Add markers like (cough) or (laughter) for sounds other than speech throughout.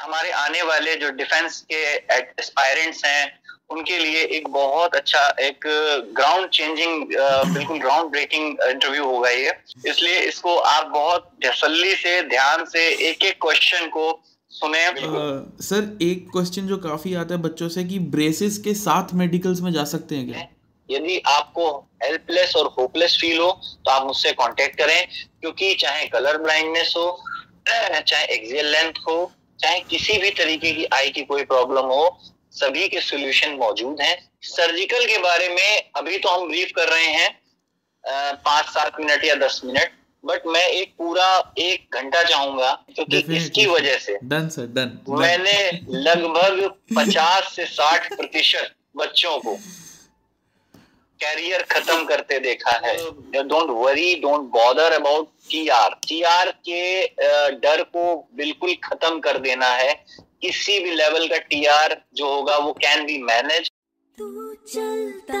हमारे आने वाले जो डिफेंस के एस्पायरेंट्स हैं उनके लिए एक बहुत अच्छा एक ग्राउंड चेंजिंग बिल्कुल ग्राउंड ब्रेकिंग इंटरव्यू होगा ये। इसलिए इसको आप बहुत तसल्ली से ध्यान से एक एक क्वेश्चन को सुने। uh, सर एक क्वेश्चन जो काफ़ी आता है बच्चों से कि ब्रेसेस के साथ मेडिकल्स में जा सकते हैं क्या? यदि आपको हेल्पलेस और होपलेस फील हो तो आप मुझसे कांटेक्ट करें क्योंकि चाहे कलर ब्लाइंडनेस हो चाहे एक्सियल लेंथ हो चाहे किसी भी तरीके की आई की कोई प्रॉब्लम हो सभी के सोल्यूशन मौजूद हैं। सर्जिकल के बारे में अभी तो हम ब्रीफ कर रहे हैं पाँच सात मिनट या दस मिनट बट मैं एक पूरा एक घंटा चाहूँगा क्योंकि इसकी वजह से डन सर डन मैंने लगभग पचास से साठ प्रतिशत बच्चों को कैरियर खत्म करते देखा है। Don't worry don't bother about T R T R के डर को बिल्कुल खत्म कर देना है। किसी भी लेवल का टी आर जो होगा, वो कैन बी मैनेज तू चलता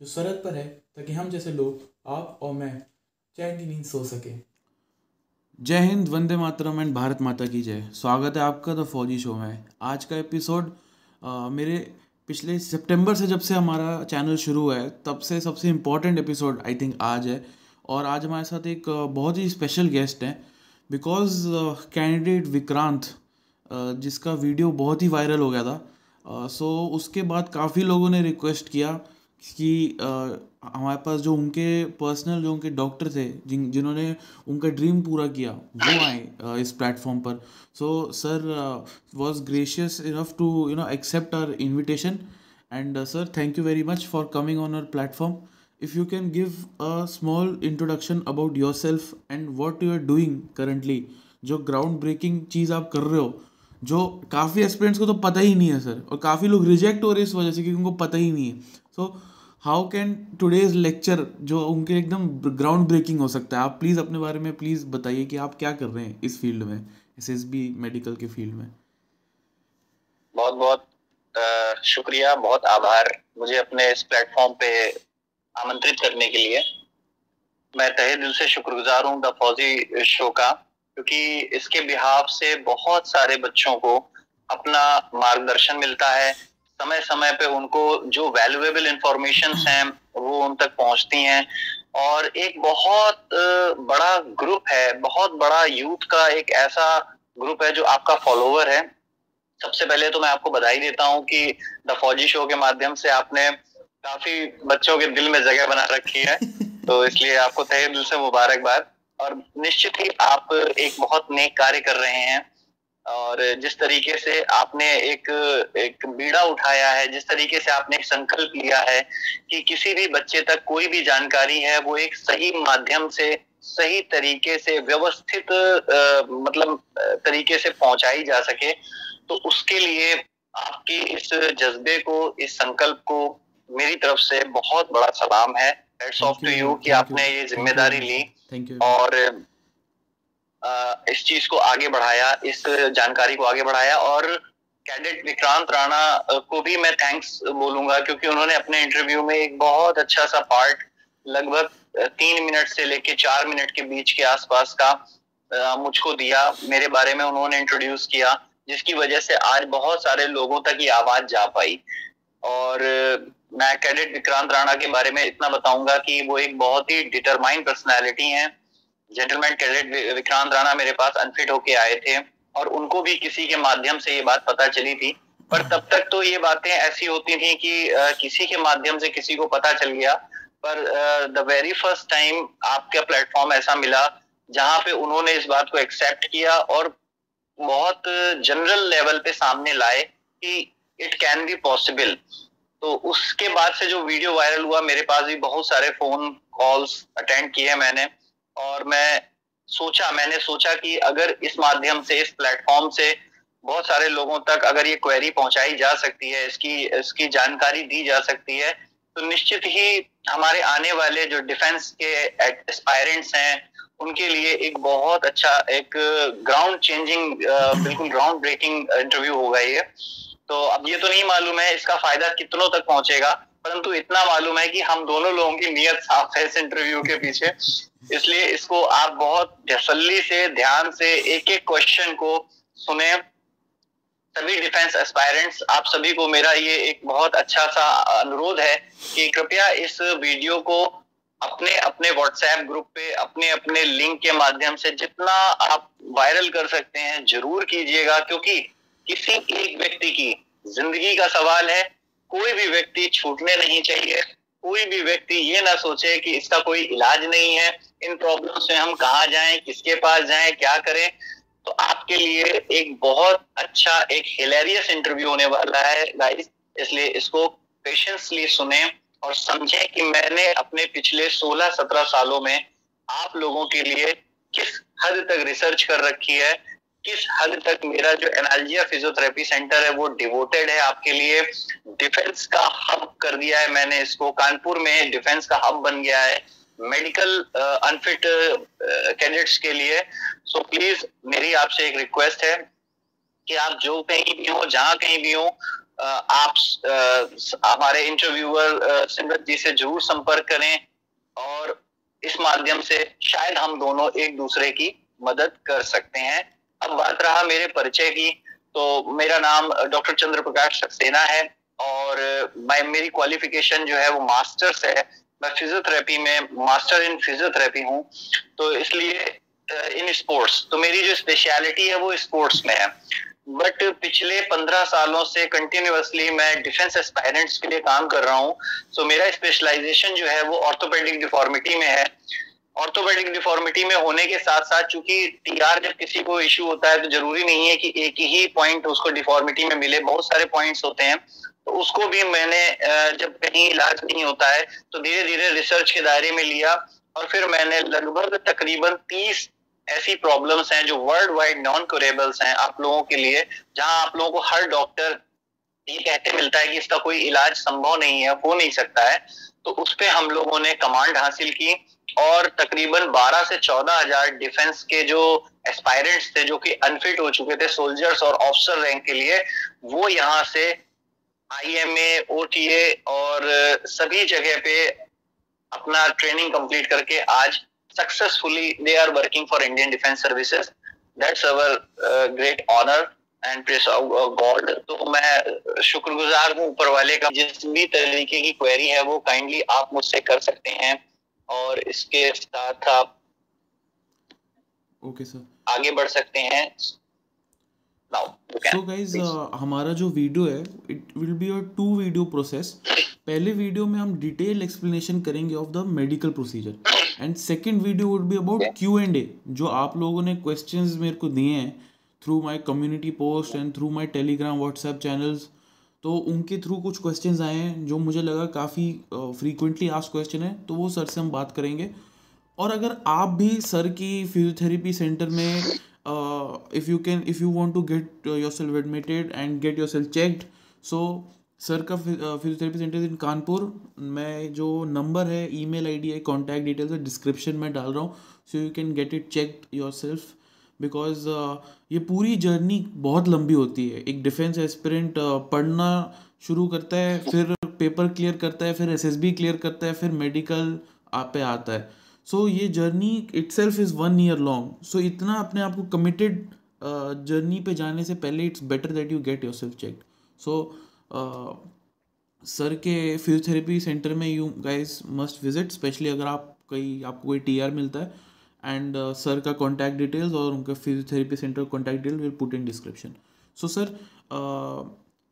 जो सरहद पर है ताकि हम जैसे लोग आप और मैं चैन की नींद सो सके। जय हिंद वंदे मातरम एंड भारत माता की जय। स्वागत है आपका द फौजी शो में। आज का एपिसोड मेरे पिछले सितंबर से जब से हमारा चैनल शुरू हुआ है तब से सबसे इम्पोर्टेंट एपिसोड आई थिंक आज है। और आज हमारे साथ एक बहुत ही स्पेशल गेस्ट हैं। बिकॉज़ कैंडिडेट विक्रांत जिसका वीडियो बहुत ही वायरल हो गया था। सो uh, so उसके बाद काफ़ी लोगों ने रिक्वेस्ट किया। कि हमारे पास जो उनके पर्सनल जो उनके डॉक्टर थे, जिन, जिन्होंने उनका ड्रीम पूरा किया, वो आए इस प्लेटफॉर्म पर। So sir was gracious enough to you know accept our invitation and sir thank you very much for coming on our platform if you can give a small introduction about yourself and what you are doing currently जो ground breaking चीज़ आप कर रहे हो, जो काफ़ी aspirants को तो पता ही नहीं है सर और काफ़ी लोग रिजेक्ट हो रहे हैं इस वजह से, क्योंकि उनको पता ही नहीं है। So how can today's lecture जो उनके एकदम ग्राउंड ब्रेकिंग हो सकता है, आप प्लीज़ अपने बारे में प्लीज़ बताइए कि आप क्या कर रहे हैं इस फ़ील्ड में एस एस बी मेडिकल के फ़ील्ड में। बहुत बहुत शुक्रिया, बहुत आभार मुझे अपने इस प्लेटफॉर्म पे आमंत्रित करने के लिए। मैं तहे दिल से शुक्रगुजार हूँ द फौजी शो का, क्योंकि इसके बिहाफ से बहुत सारे बच्चों को अपना मार्गदर्शन मिलता है समय समय पे उनको जो वैल्यूएबल इंफॉर्मेशन हैं, वो उन तक पहुँचती हैं। और एक बहुत बड़ा ग्रुप है, बहुत बड़ा यूथ का एक ऐसा ग्रुप है जो आपका फॉलोवर है। सबसे पहले तो मैं आपको बधाई देता हूँ कि द फौजी शो के माध्यम से आपने काफ़ी बच्चों के दिल में जगह बना रखी है तो इसलिए आपको तहे दिल से मुबारकबाद। और निश्चित ही आप एक बहुत नेक कार्य कर रहे हैं। और जिस तरीके से आपने एक एक बीड़ा उठाया है जिस तरीके से आपने एक संकल्प लिया है कि किसी भी बच्चे तक कोई भी जानकारी है वो एक सही माध्यम से सही तरीके से व्यवस्थित आ, मतलब तरीके से पहुंचाई जा सके तो उसके लिए आपकी इस जज्बे को इस संकल्प को मेरी तरफ़ से बहुत बड़ा सलाम है। हेड्स ऑफ़ टू यू कि आपने ये ज़िम्मेदारी ली। और इस चीज़ को आगे बढ़ाया, इस जानकारी को आगे बढ़ाया और कैडेट विक्रांत राणा को भी मैं थैंक्स बोलूँगा क्योंकि उन्होंने अपने इंटरव्यू में एक बहुत अच्छा सा पार्ट लगभग तीन मिनट से लेके चार मिनट के बीच के आसपास का मुझको दिया। मेरे बारे में उन्होंने इंट्रोड्यूस किया, जिसकी वजह से आज बहुत सारे लोगों तक ये आवाज़ जा पाई। और, मैं कैडेट विक्रांत राणा के बारे में इतना बताऊँगा कि वो एक बहुत ही डिटरमाइंड पर्सनैलिटी हैं। जेंटलमैन कैडेट विक्रांत राणा मेरे पास अनफिट होके आए थे और उनको भी किसी के माध्यम से ये बात पता चली थी। पर तब तक तो ये बातें ऐसी होती थी कि आ, किसी के माध्यम से किसी को पता चल गया। पर द वेरी फ़र्स्ट टाइम आपका प्लेटफॉर्म ऐसा मिला जहाँ पे उन्होंने इस बात को एक्सेप्ट किया और बहुत जनरल लेवल पे सामने लाए कि इट कैन बी पॉसिबल तो उसके बाद से जो वीडियो वायरल हुआ मेरे पास भी बहुत सारे फ़ोन कॉल्स अटेंड किए मैंने। और मैं सोचा, मैंने सोचा कि अगर इस माध्यम से, इस प्लेटफॉर्म से बहुत सारे लोगों तक अगर ये क्वेरी पहुंचाई जा सकती है, इसकी इसकी जानकारी दी जा सकती है तो निश्चित ही हमारे आने वाले जो डिफेंस के एस्पायरेंट्स हैं, उनके लिए एक बहुत अच्छा एक ग्राउंड चेंजिंग बिल्कुल ग्राउंड ब्रेकिंग इंटरव्यू होगा ये। तो अब ये तो नहीं मालूम है इसका फ़ायदा कितनों तक पहुंचेगा, परंतु इतना मालूम है कि हम दोनों लोगों की नीयत साफ़ है इस इंटरव्यू के पीछे। इसलिए इसको आप बहुत तसल्ली से, ध्यान से एक एक क्वेश्चन को सुने। सभी डिफेंस एस्पायरेंट्स आप सभी को मेरा ये एक बहुत अच्छा सा अनुरोध है कि कृपया इस वीडियो को अपने अपने व्हाट्सएप ग्रुप पे, अपने अपने लिंक के माध्यम से जितना आप वायरल कर सकते हैं, ज़रूर कीजिएगा, क्योंकि किसी एक व्यक्ति की ज़िंदगी का सवाल है। कोई भी व्यक्ति छूटने नहीं चाहिए। कोई भी व्यक्ति ये ना सोचे कि इसका कोई इलाज नहीं है। इन प्रॉब्लम से हम कहा जाएँ, किसके पास जाएँ, क्या करें? तो आपके लिए एक बहुत अच्छा एक हिलेरियस इंटरव्यू होने वाला है गाइस इसलिए इसको पेशेंसली सुने और समझें कि मैंने अपने पिछले 16-17 सालों में आप लोगों के लिए किस हद तक रिसर्च कर रखी है, किस हद तक मेरा जो एनालजिया फिजियोथेरेपी सेंटर है वो डिवोटेड है आपके लिए डिफेंस का हब कर दिया है मैंने इसको, कानपुर में डिफेंस का हब बन गया है। मेडिकल अनफिट कैंडिडेट्स के लिए। सो प्लीज़ मेरी आपसे एक रिक्वेस्ट है कि आप जो कहीं भी हो जहाँ कहीं भी हो uh, आप uh, हमारे इंटरव्यूअर सिमरत जी से ज़रूर संपर्क करें और इस माध्यम से शायद हम दोनों एक दूसरे की मदद कर सकते हैं। अब बात रहा मेरे परिचय की तो मेरा नाम डॉक्टर चंद्र प्रकाश सक्सेना है और मैं मेरी क्वालिफिकेशन जो है वो मास्टर्स है। मैं फिजियोथेरेपी में मास्टर इन फिजियोथेरेपी हूँ तो इसलिए इन स्पोर्ट्स तो मेरी जो स्पेशलिटी है वो स्पोर्ट्स में है। बट पिछले पंद्रह सालों से कंटिन्यूसली मैं डिफेंस एस्पायरेंट्स के लिए काम कर रहा हूँ सो so, मेरा स्पेशलाइजेशन जो है वो ऑर्थोपेडिक डिफॉर्मिटी में है। ऑर्थोपेडिक डिफॉर्मिटी में होने के साथ साथ चूँकि टीआर जब किसी को इश्यू होता है तो ज़रूरी नहीं है कि एक ही पॉइंट उसको डिफॉर्मिटी में मिले। बहुत सारे पॉइंट्स होते हैं। उसको भी मैंने जब कहीं इलाज नहीं होता है तो धीरे धीरे रिसर्च के दायरे में लिया और फिर मैंने लगभग तकरीबन तीस ऐसी प्रॉब्लम्स हैं जो वर्ल्ड वाइड नॉन क्यूरेबल्स हैं आप लोगों के लिए, जहाँ आप लोगों को हर डॉक्टर ये कहते मिलता है कि इसका कोई इलाज संभव नहीं है, हो नहीं सकता है। तो उस पर हम लोगों ने कमांड हासिल की और तकरीबन 12 से चौदह हज़ार डिफेंस के जो एस्पायरेंट्स थे, जो कि अनफिट हो चुके थे सोल्जर्स और ऑफिसर रैंक के लिए, वो यहाँ से आईएमए ओटीए और सभी जगह पे अपना ट्रेनिंग कंप्लीट करके आज successfully they are working for Indian defence services that's our great honour and praise God तो मैं शुक्रगुजार हूँ ऊपर वाले का। जिस भी तरीके की क्वेरी है वो काइंडली आप मुझसे कर सकते हैं और इसके साथ आप ओके okay, सर आगे बढ़ सकते हैं। सो गाइज़ uh, हमारा जो वीडियो है it will be a two video process पहले वीडियो में हम डिटेल एक्सप्लेनेशन करेंगे of the medical procedure and second video would be about Q and A जो आप लोगों ने क्वेश्चन मेरे को दिए हैं through my community post and through my Telegram WhatsApp channels तो उनके थ्रू कुछ क्वेश्चन आए हैं जो मुझे लगा काफ़ी फ्रीक्वेंटली आस्ट क्वेश्चन है तो वो सर से हम बात करेंगे. और अगर आप भी सर की फिजियोथेरेपी सेंटर में if you can if you want to get yourself admitted and get yourself checked so sir का फिजियोथेरेपी सेंटर इन कानपुर मैं जो नंबर है ईमेल आईडी है कॉन्टैक्ट डिटेल्स है डिस्क्रिप्शन में डाल रहा हूँ so you can get it check yourself because uh, ये पूरी जर्नी बहुत लंबी होती है। एक डिफेंस एस्पिरेंट uh, पढ़ना शुरू करता है फिर पेपर क्लियर करता है फिर एसएसबी क्लियर करता है फिर मेडिकल आप पे आता है। सो ये journey itself is one year long so इतना अपने आप को कमिटेड जर्नी पे जाने से पहले it's better that you get yourself check so sir के फिजियोथेरेपी सेंटर में you guys must visit specially अगर आप कहीं, आपको कोई टी आर मिलता है. एंड सर का कॉन्टैक्ट डिटेल्स और उनका physiotherapy centre contact detail will put in description so sir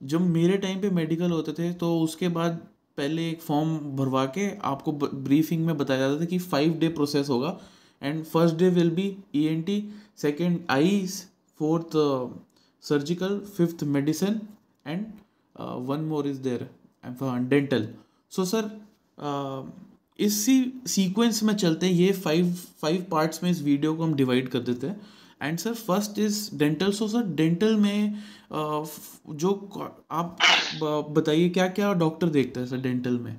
जब मेरे टाइम पे मेडिकल होते थे तो उसके बाद पहले एक फॉर्म भरवा के आपको ब्रीफिंग में बताया जाता था कि फाइव डे प्रोसेस होगा and first day will be E N T second eye fourth surgical fifth medicine and one more is there dental so sir इसी सीक्वेंस में चलते हैं, ये फाइव फाइव पार्ट्स में इस वीडियो को हम डिवाइड कर देते हैं। And sir first is dental so sir dental में जो आप बताइए क्या क्या डॉक्टर देखते हैं सर डेंटल में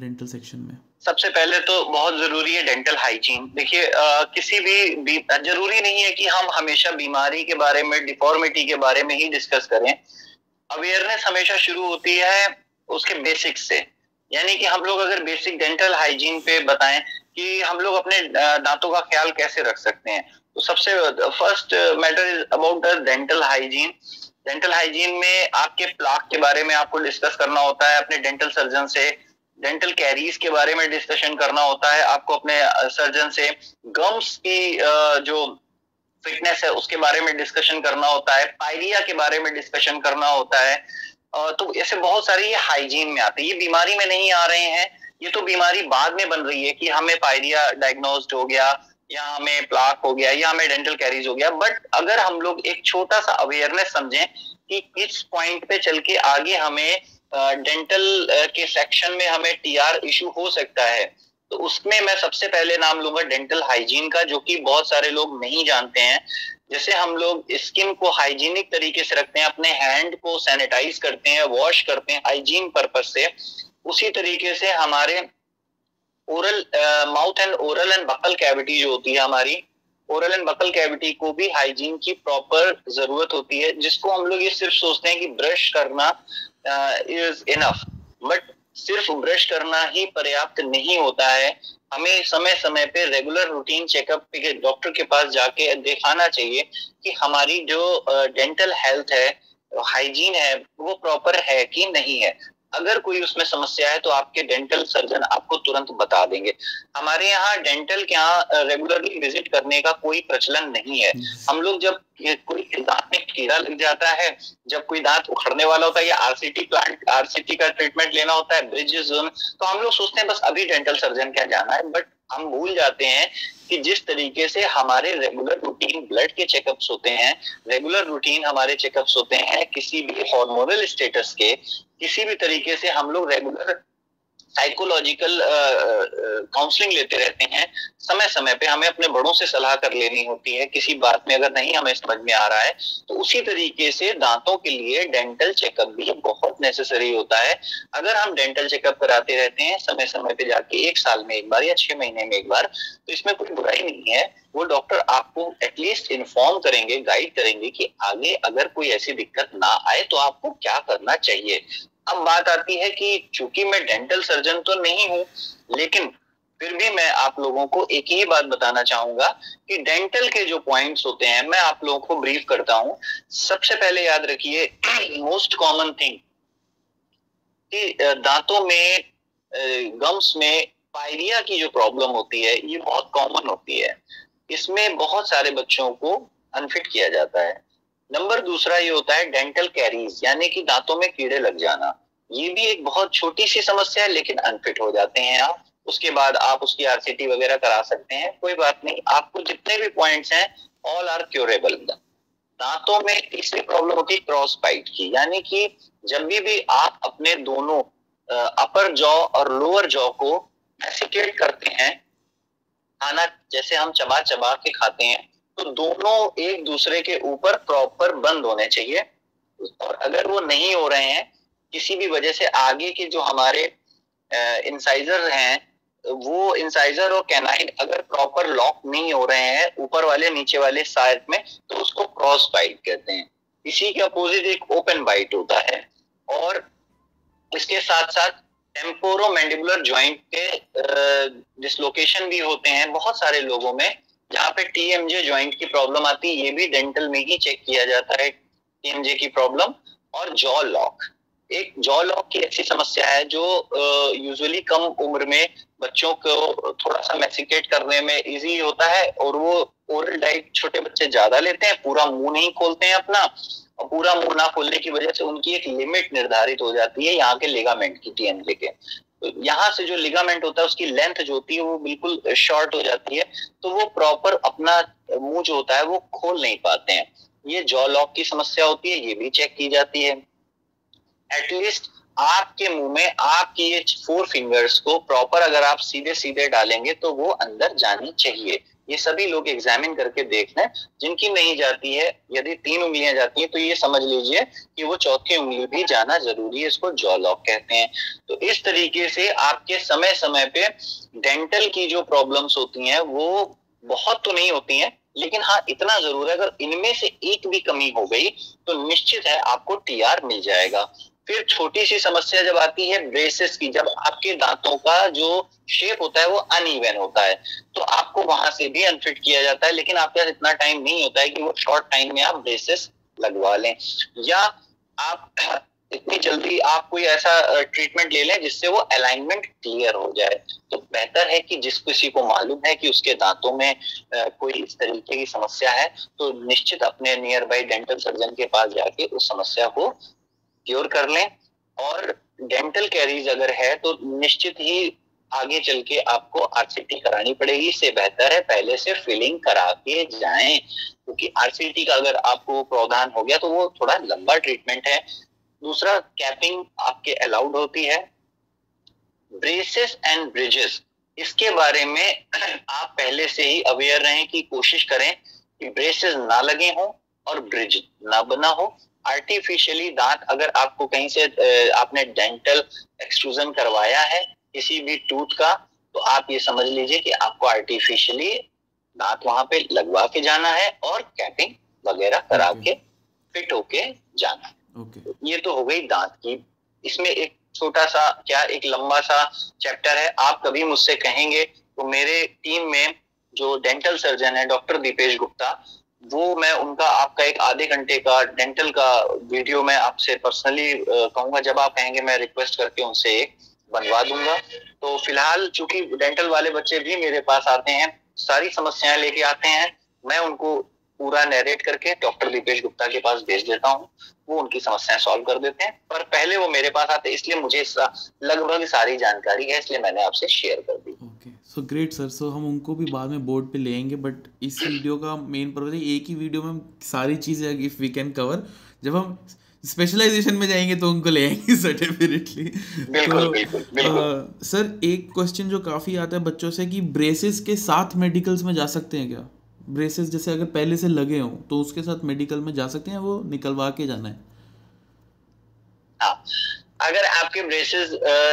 डेंटल सेक्शन में? सबसे पहले तो बहुत ज़रूरी है डेंटल हाइजीन देखिए किसी भी ज़रूरी नहीं है कि हम हमेशा बीमारी के बारे में डिफॉर्मिटी के बारे में ही डिस्कस करें. अवेयरनेस हमेशा शुरू होती है उसके बेसिक्स से. यानी कि हम लोग अगर बेसिक डेंटल हाइजीन पे बताएँ कि हम लोग अपने दांतों का ख्याल कैसे रख सकते हैं? तो सबसे first matter is about the dental hygiene dental hygiene में आपके प्लाक के बारे में आपको डिस्कस करना होता है, अपने डेंटल सर्जन से। डेंटल कैरीज के बारे में डिस्कशन करना होता है, आपको अपने सर्जन से। गम्स की जो फिटनेस है, उसके बारे में डिस्कशन करना होता है। पायरिया के बारे में डिस्कशन करना होता है। तो ऐसे बहुत सारे ये हाइजीन में आते हैं। ये बीमारी में नहीं आ रहे हैं। ये तो बीमारी बाद में बन रही है कि हमें पायरिया डायग्नोज हो गया या हमें प्लाक हो गया या हमें डेंटल कैरीज हो गया। बट अगर हम लोग एक छोटा सा अवेयरनेस समझें कि किस पॉइंट पे चल के आगे हमें डेंटल के सेक्शन में हमें टीआर इशू हो सकता है तो उसमें मैं सबसे पहले नाम लूँगा डेंटल हाइजीन का, जो कि बहुत सारे लोग नहीं जानते हैं। जैसे हम लोग स्किन को हाइजीनिक तरीके से रखते हैं, अपने हैंड को सैनिटाइज करते हैं वॉश करते हैं हाइजीन पर्पज से, उसी तरीके से हमारे oral mouth and oral and buccal cavity जो होती है हमारी ओरल एंड बकल कैविटी को भी हाइजीन की प्रॉपर ज़रूरत होती है, जिसको हम लोग ये सिर्फ़ सोचते हैं कि ब्रश करना इज़ इनफ बट सिर्फ़ ब्रश करना ही पर्याप्त नहीं होता है। हमें समय समय पे रेगुलर रूटीन चेकअप के डॉक्टर के पास जाके दिखाना चाहिए कि हमारी जो डेंटल हेल्थ है हाइजीन है, वो प्रॉपर है कि नहीं है। अगर कोई उसमें समस्या है तो आपके डेंटल सर्जन आपको तुरंत बता देंगे। हमारे यहाँ डेंटल के यहाँ रेगुलरली विज़िट करने का कोई प्रचलन नहीं है। हम लोग जब कोई दांत में कीड़ा लग जाता है जब कोई दांत उखड़ने वाला होता है या आरसीटी प्लांट आरसीटी का ट्रीटमेंट लेना होता है ब्रिज जोन तो हम लोग सोचते हैं बस अभी डेंटल सर्जन क्या जाना है। बट हम भूल जाते हैं कि जिस तरीके से हमारे रेगुलर रूटीन ब्लड के चेकअप्स होते हैं रेगुलर रूटीन हमारे चेकअप्स होते हैं, किसी भी हार्मोनल स्टेटस के, किसी भी तरीके से हम लोग रेगुलर साइकोलॉजिकल काउंसलिंग लेते रहते हैं। समय समय पे हमें अपने बड़ों से सलाह कर लेनी होती है, किसी बात में अगर नहीं हमें समझ में आ रहा है तो उसी तरीके से दांतों के लिए डेंटल चेकअप भी बहुत नेसेसरी होता है। अगर हम डेंटल चेकअप कराते रहते हैं समय समय पे जाके एक साल में एक बार या छह महीने में एक बार तो इसमें कोई बुराई नहीं है। वो डॉक्टर आपको एटलीस्ट इन्फॉर्म करेंगे गाइड करेंगे कि आगे अगर कोई ऐसी दिक्कत ना आए तो आपको क्या करना चाहिए। अब बात आती है कि चूँकि मैं डेंटल सर्जन तो नहीं हूँ, लेकिन फिर भी मैं आप लोगों को एक ही बात बताना चाहूँगा कि डेंटल के जो पॉइंट्स होते हैं, मैं आप लोगों को ब्रीफ करता हूँ। सबसे पहले याद रखिए मोस्ट कॉमन थिंग कि दांतों में गम्स में पायरिया की जो प्रॉब्लम होती है, ये बहुत कॉमन होती है। इसमें बहुत सारे बच्चों को अनफिट किया जाता है। नंबर दूसरा ये होता है डेंटल कैरीज यानी कि दांतों में कीड़े लग जाना। ये भी एक बहुत छोटी सी समस्या है, लेकिन अनफिट हो जाते हैं आप। उसके बाद आप उसकी आरसीटी वगैरह करा सकते हैं, कोई बात नहीं। आपको जितने भी पॉइंट्स हैं ऑल आर क्योरेबल दांतों में तीसरी प्रॉब्लम होती है क्रॉस बाइट की। यानी कि जब भी भी आप अपने दोनों अपर जॉ और लोअर जॉ को एसिकेट करते हैं, खाना जैसे हम चबा चबा के खाते हैं तो दोनों एक दूसरे के ऊपर प्रॉपर बंद होने चाहिए। और अगर वो नहीं हो रहे हैं, किसी भी वजह से आगे के जो हमारे इंसाइजर हैं, वो इंसाइजर और कैनाइन अगर प्रॉपर लॉक नहीं हो रहे हैं, ऊपर वाले, नीचे वाले साइड में तो उसको क्रॉस बाइट कहते हैं। इसी के अपोजिट एक ओपन बाइट होता है। और इसके साथ साथ टेम्पोरो मैंडिबुलर ज्वाइंट के डिसलोकेशन भी होते हैं बहुत सारे लोगों में। जहाँ पे टीएमजे ज्वाइंट की प्रॉब्लम आती है, ये भी डेंटल में ही चेक किया जाता है टीएमजे की प्रॉब्लम और जॉ लॉक एक जॉ लॉक की ऐसी समस्या है जो यूजुअली कम उम्र में बच्चों को थोड़ा सा मैसिकेट करने में इजी होता है और वो ओरल डाइट छोटे बच्चे ज़्यादा लेते हैं, पूरा मुँह नहीं खोलते हैं अपना और पूरा मुँह ना खोलने की वजह से उनकी एक लिमिट निर्धारित हो जाती है यहाँ के लिगामेंट की टीएनजे के। यहाँ से जो लिगामेंट होता है, उसकी लेंथ जो होती है, वो बिल्कुल शॉर्ट हो जाती है तो वो प्रॉपर अपना मुँह जो होता है, वो खोल नहीं पाते हैं। ये जॉ लॉक की समस्या होती है, ये भी चेक की जाती है। एटलीस्ट आपके मुँह में, आपकी ये फोर फिंगर्स को प्रॉपर अगर आप सीधे सीधे डालेंगे तो वो अंदर जानी चाहिए। ये सभी लोग एग्जामिन करके देख लें, जिनकी नहीं जाती है, यदि तीन उंगलियाँ जाती है तो ये समझ लीजिए कि वो चौथी उंगली भी जाना ज़रूरी है, इसको जॉ लॉक कहते हैं। तो इस तरीके से आपके समय समय पे डेंटल की जो प्रॉब्लम्स होती हैं, वो बहुत तो नहीं होती हैं, लेकिन हाँ इतना ज़रूर है, अगर इनमें से एक भी कमी हो गई तो निश्चित है आपको टीआर मिल जाएगा। फिर छोटी सी समस्या जब आती है ब्रेसेस की, जब आपके दांतों का जो शेप होता है वो अनइवन होता है तो आपको वहाँ से भी अनफिट किया जाता है, लेकिन आपके पास इतना टाइम नहीं होता है कि वो शॉर्ट टाइम में आप ब्रेसेस लगवा लें। या आप (clears throat) इतनी जल्दी आप कोई ऐसा ट्रीटमेंट ले लें जिससे वो अलाइनमेंट क्लियर हो जाए। तो बेहतर है कि जिस किसी को मालूम है कि उसके दांतों में कोई इस तरीके की समस्या है तो निश्चित अपने नियर बाई डेंटल सर्जन के पास जाके उस समस्या को क्योर कर लें। और डेंटल कैरीज अगर है तो निश्चित ही आगे चल के आपको आरसीटी करानी पड़ेगी। इससे बेहतर है पहले से फिलिंग करा के जाएँ। क्योंकि तो आरसीटी का अगर आपको प्रावधान हो गया तो वो थोड़ा लंबा ट्रीटमेंट है। दूसरा कैपिंग आपके अलाउड होती है। ब्रेसेस एंड ब्रिजेस इसके बारे में आप पहले से ही अवेयर रहें कि कोशिश करें कि ब्रेसेस ना लगे हों और ब्रिज ना बना हो। आर्टिफिशियली दांत अगर आपको कहीं से आपने डेंटल एक्सट्रूजन करवाया है किसी भी टूथ का तो आप ये समझ लीजिए कि आपको आर्टिफिशियली दांत वहाँ पे लगवा के जाना है और कैपिंग वगैरह करा के फिट होके जाना okay. ये तो हो गई दांत की। इसमें एक छोटा सा क्या एक लंबा सा चैप्टर है। आप कभी मुझसे कहेंगे तो मेरे टीम में जो डेंटल सर्जन है डॉक्टर दीपेश गुप्ता वो मैं उनका, आपका एक आधे घंटे का डेंटल का वीडियो मैं आपसे पर्सनली कहूँगा, जब आप कहेंगे, मैं रिक्वेस्ट करके उनसे एक बनवा दूँगा। तो फ़िलहाल, चूँकि डेंटल वाले बच्चे भी मेरे पास आते हैं, सारी समस्याएँ लेके आते हैं, मैं उनको पूरा नरेट करके डॉक्टर दीपेश गुप्ता के पास भेज देता हूँ। वो उनकी समस्याएँ सॉल्व कर देते हैं। पर पहले वो मेरे पास आते इसलिए मुझे लगभग सारी जानकारी है इसलिए मैंने आपसे शेयर कर दी। सो ग्रेट सर सो हम उनको भी बाद में बोर्ड पे लेंगे बट इस वीडियो का मेन पर्पज है एक ही वीडियो में सारी चीज़ें इफ़ वी कैन कवर जब हम स्पेशलाइजेशन में जाएँगे तो उनको ले आएँगे (laughs) सर्टिफिकेटली तो सर एक क्वेश्चन जो काफ़ी आता है बच्चों से कि ब्रेसेस के साथ मेडिकल्स में जा सकते हैं क्या? ब्रेसेस जैसे अगर पहले से लगे हों तो उसके साथ मेडिकल में जा सकते हैं? वो निकलवा के जाना है। हाँ। अगर आपके ब्रेसेस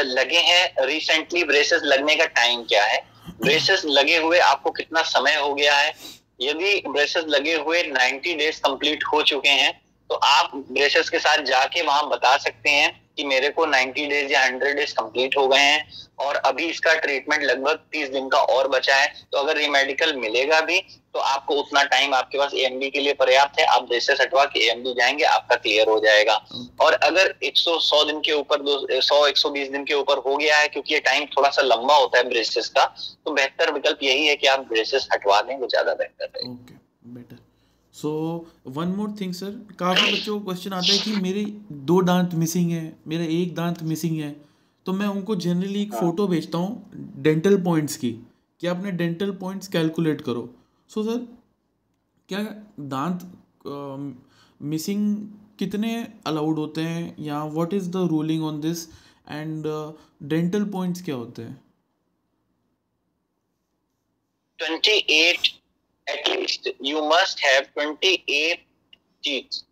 लगे हैं रिसेंटली ब्रेसेस लगने का टाइम क्या है? ब्रेसेस लगे हुए आपको कितना समय हो गया है? यदि ब्रेसेस लगे हुए 90 डेज़ कंप्लीट हो चुके हैं तो आप ब्रेसेस के साथ जाके वहाँ बता सकते हैं कि मेरे को 90 डेज़ या 100 डेज़ कंप्लीट हो गए हैं और अभी इसका ट्रीटमेंट लगभग 30 दिन का और बचा है। तो अगर ये मेडिकल मिलेगा भी तो आपको उतना टाइम आपके पास एएमडी के लिए पर्याप्त है। आप ब्रेसेस हटवा के एएमडी जाएँगे, आपका क्लियर हो जाएगा। और अगर 100 100 दिन के ऊपर सौ 120 दिन के ऊपर हो गया है, क्योंकि ये टाइम थोड़ा सा लंबा होता है ब्रेसेस का तो बेहतर विकल्प यही है कि आप ब्रेसेस हटवा दें, वो ज़्यादा बेहतर है। Better so one more thing sir काफ़ी बच्चों को क्वेश्चन आता है कि मेरे दो दांत मिसिंग है मेरा एक दांत मिसिंग है। तो मैं उनको जनरली एक फ़ोटो हाँ। भेजता हूँ डेंटल पॉइंट्स की कि अपने डेंटल पॉइंट्स कैलकुलेट करो। सो so, सर क्या दांत मिसिंग कितने अलाउड होते हैं या what is the ruling on this and dental points क्या होते हैं? Twenty eight least you must have 28 teeth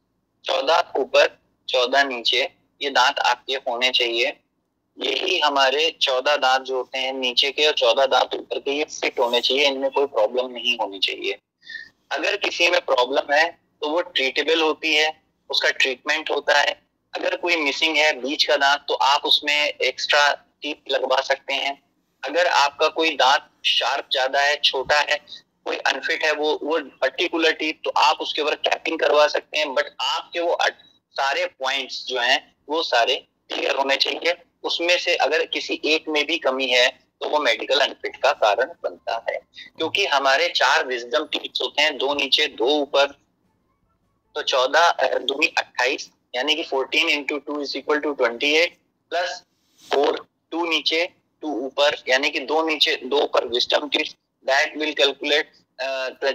चौदह ऊपर, चौदह नीचे, ये दांत आपके होने चाहिए। यही हमारे चौदह दांत जो होते हैं नीचे के और चौदह दांत ऊपर के, ये फिट होने चाहिए, इनमें कोई प्रॉब्लम नहीं होनी चाहिए। अगर किसी में प्रॉब्लम है तो वो ट्रीटेबल होती है, उसका ट्रीटमेंट होता है। अगर कोई मिसिंग है बीच का दांत तो आप उसमें एक्स्ट्रा टीप लगवा सकते हैं। अगर आपका कोई दांत शार्प ज़्यादा है, छोटा है कोई अनफिट है, वो वो पर्टिकुलर टीथ तो आप उसके ऊपर कैपिंग करवा सकते हैं बट आपके वो सारे पॉइंट्स जो हैं, वो सारे क्लियर होने चाहिए। उसमें से अगर किसी एक में भी कमी है तो वो मेडिकल अनफिट का कारण बनता है। क्योंकि हमारे चार विजडम टीप्स होते हैं, दो नीचे, दो ऊपर। तो चौदह दूनी अट्ठाईस, यानी कि fourteen into two is equal to twenty eight plus four two नीचे टू ऊपर, यानी कि दो नीचे, दो ऊपर wisdom tips that will calculate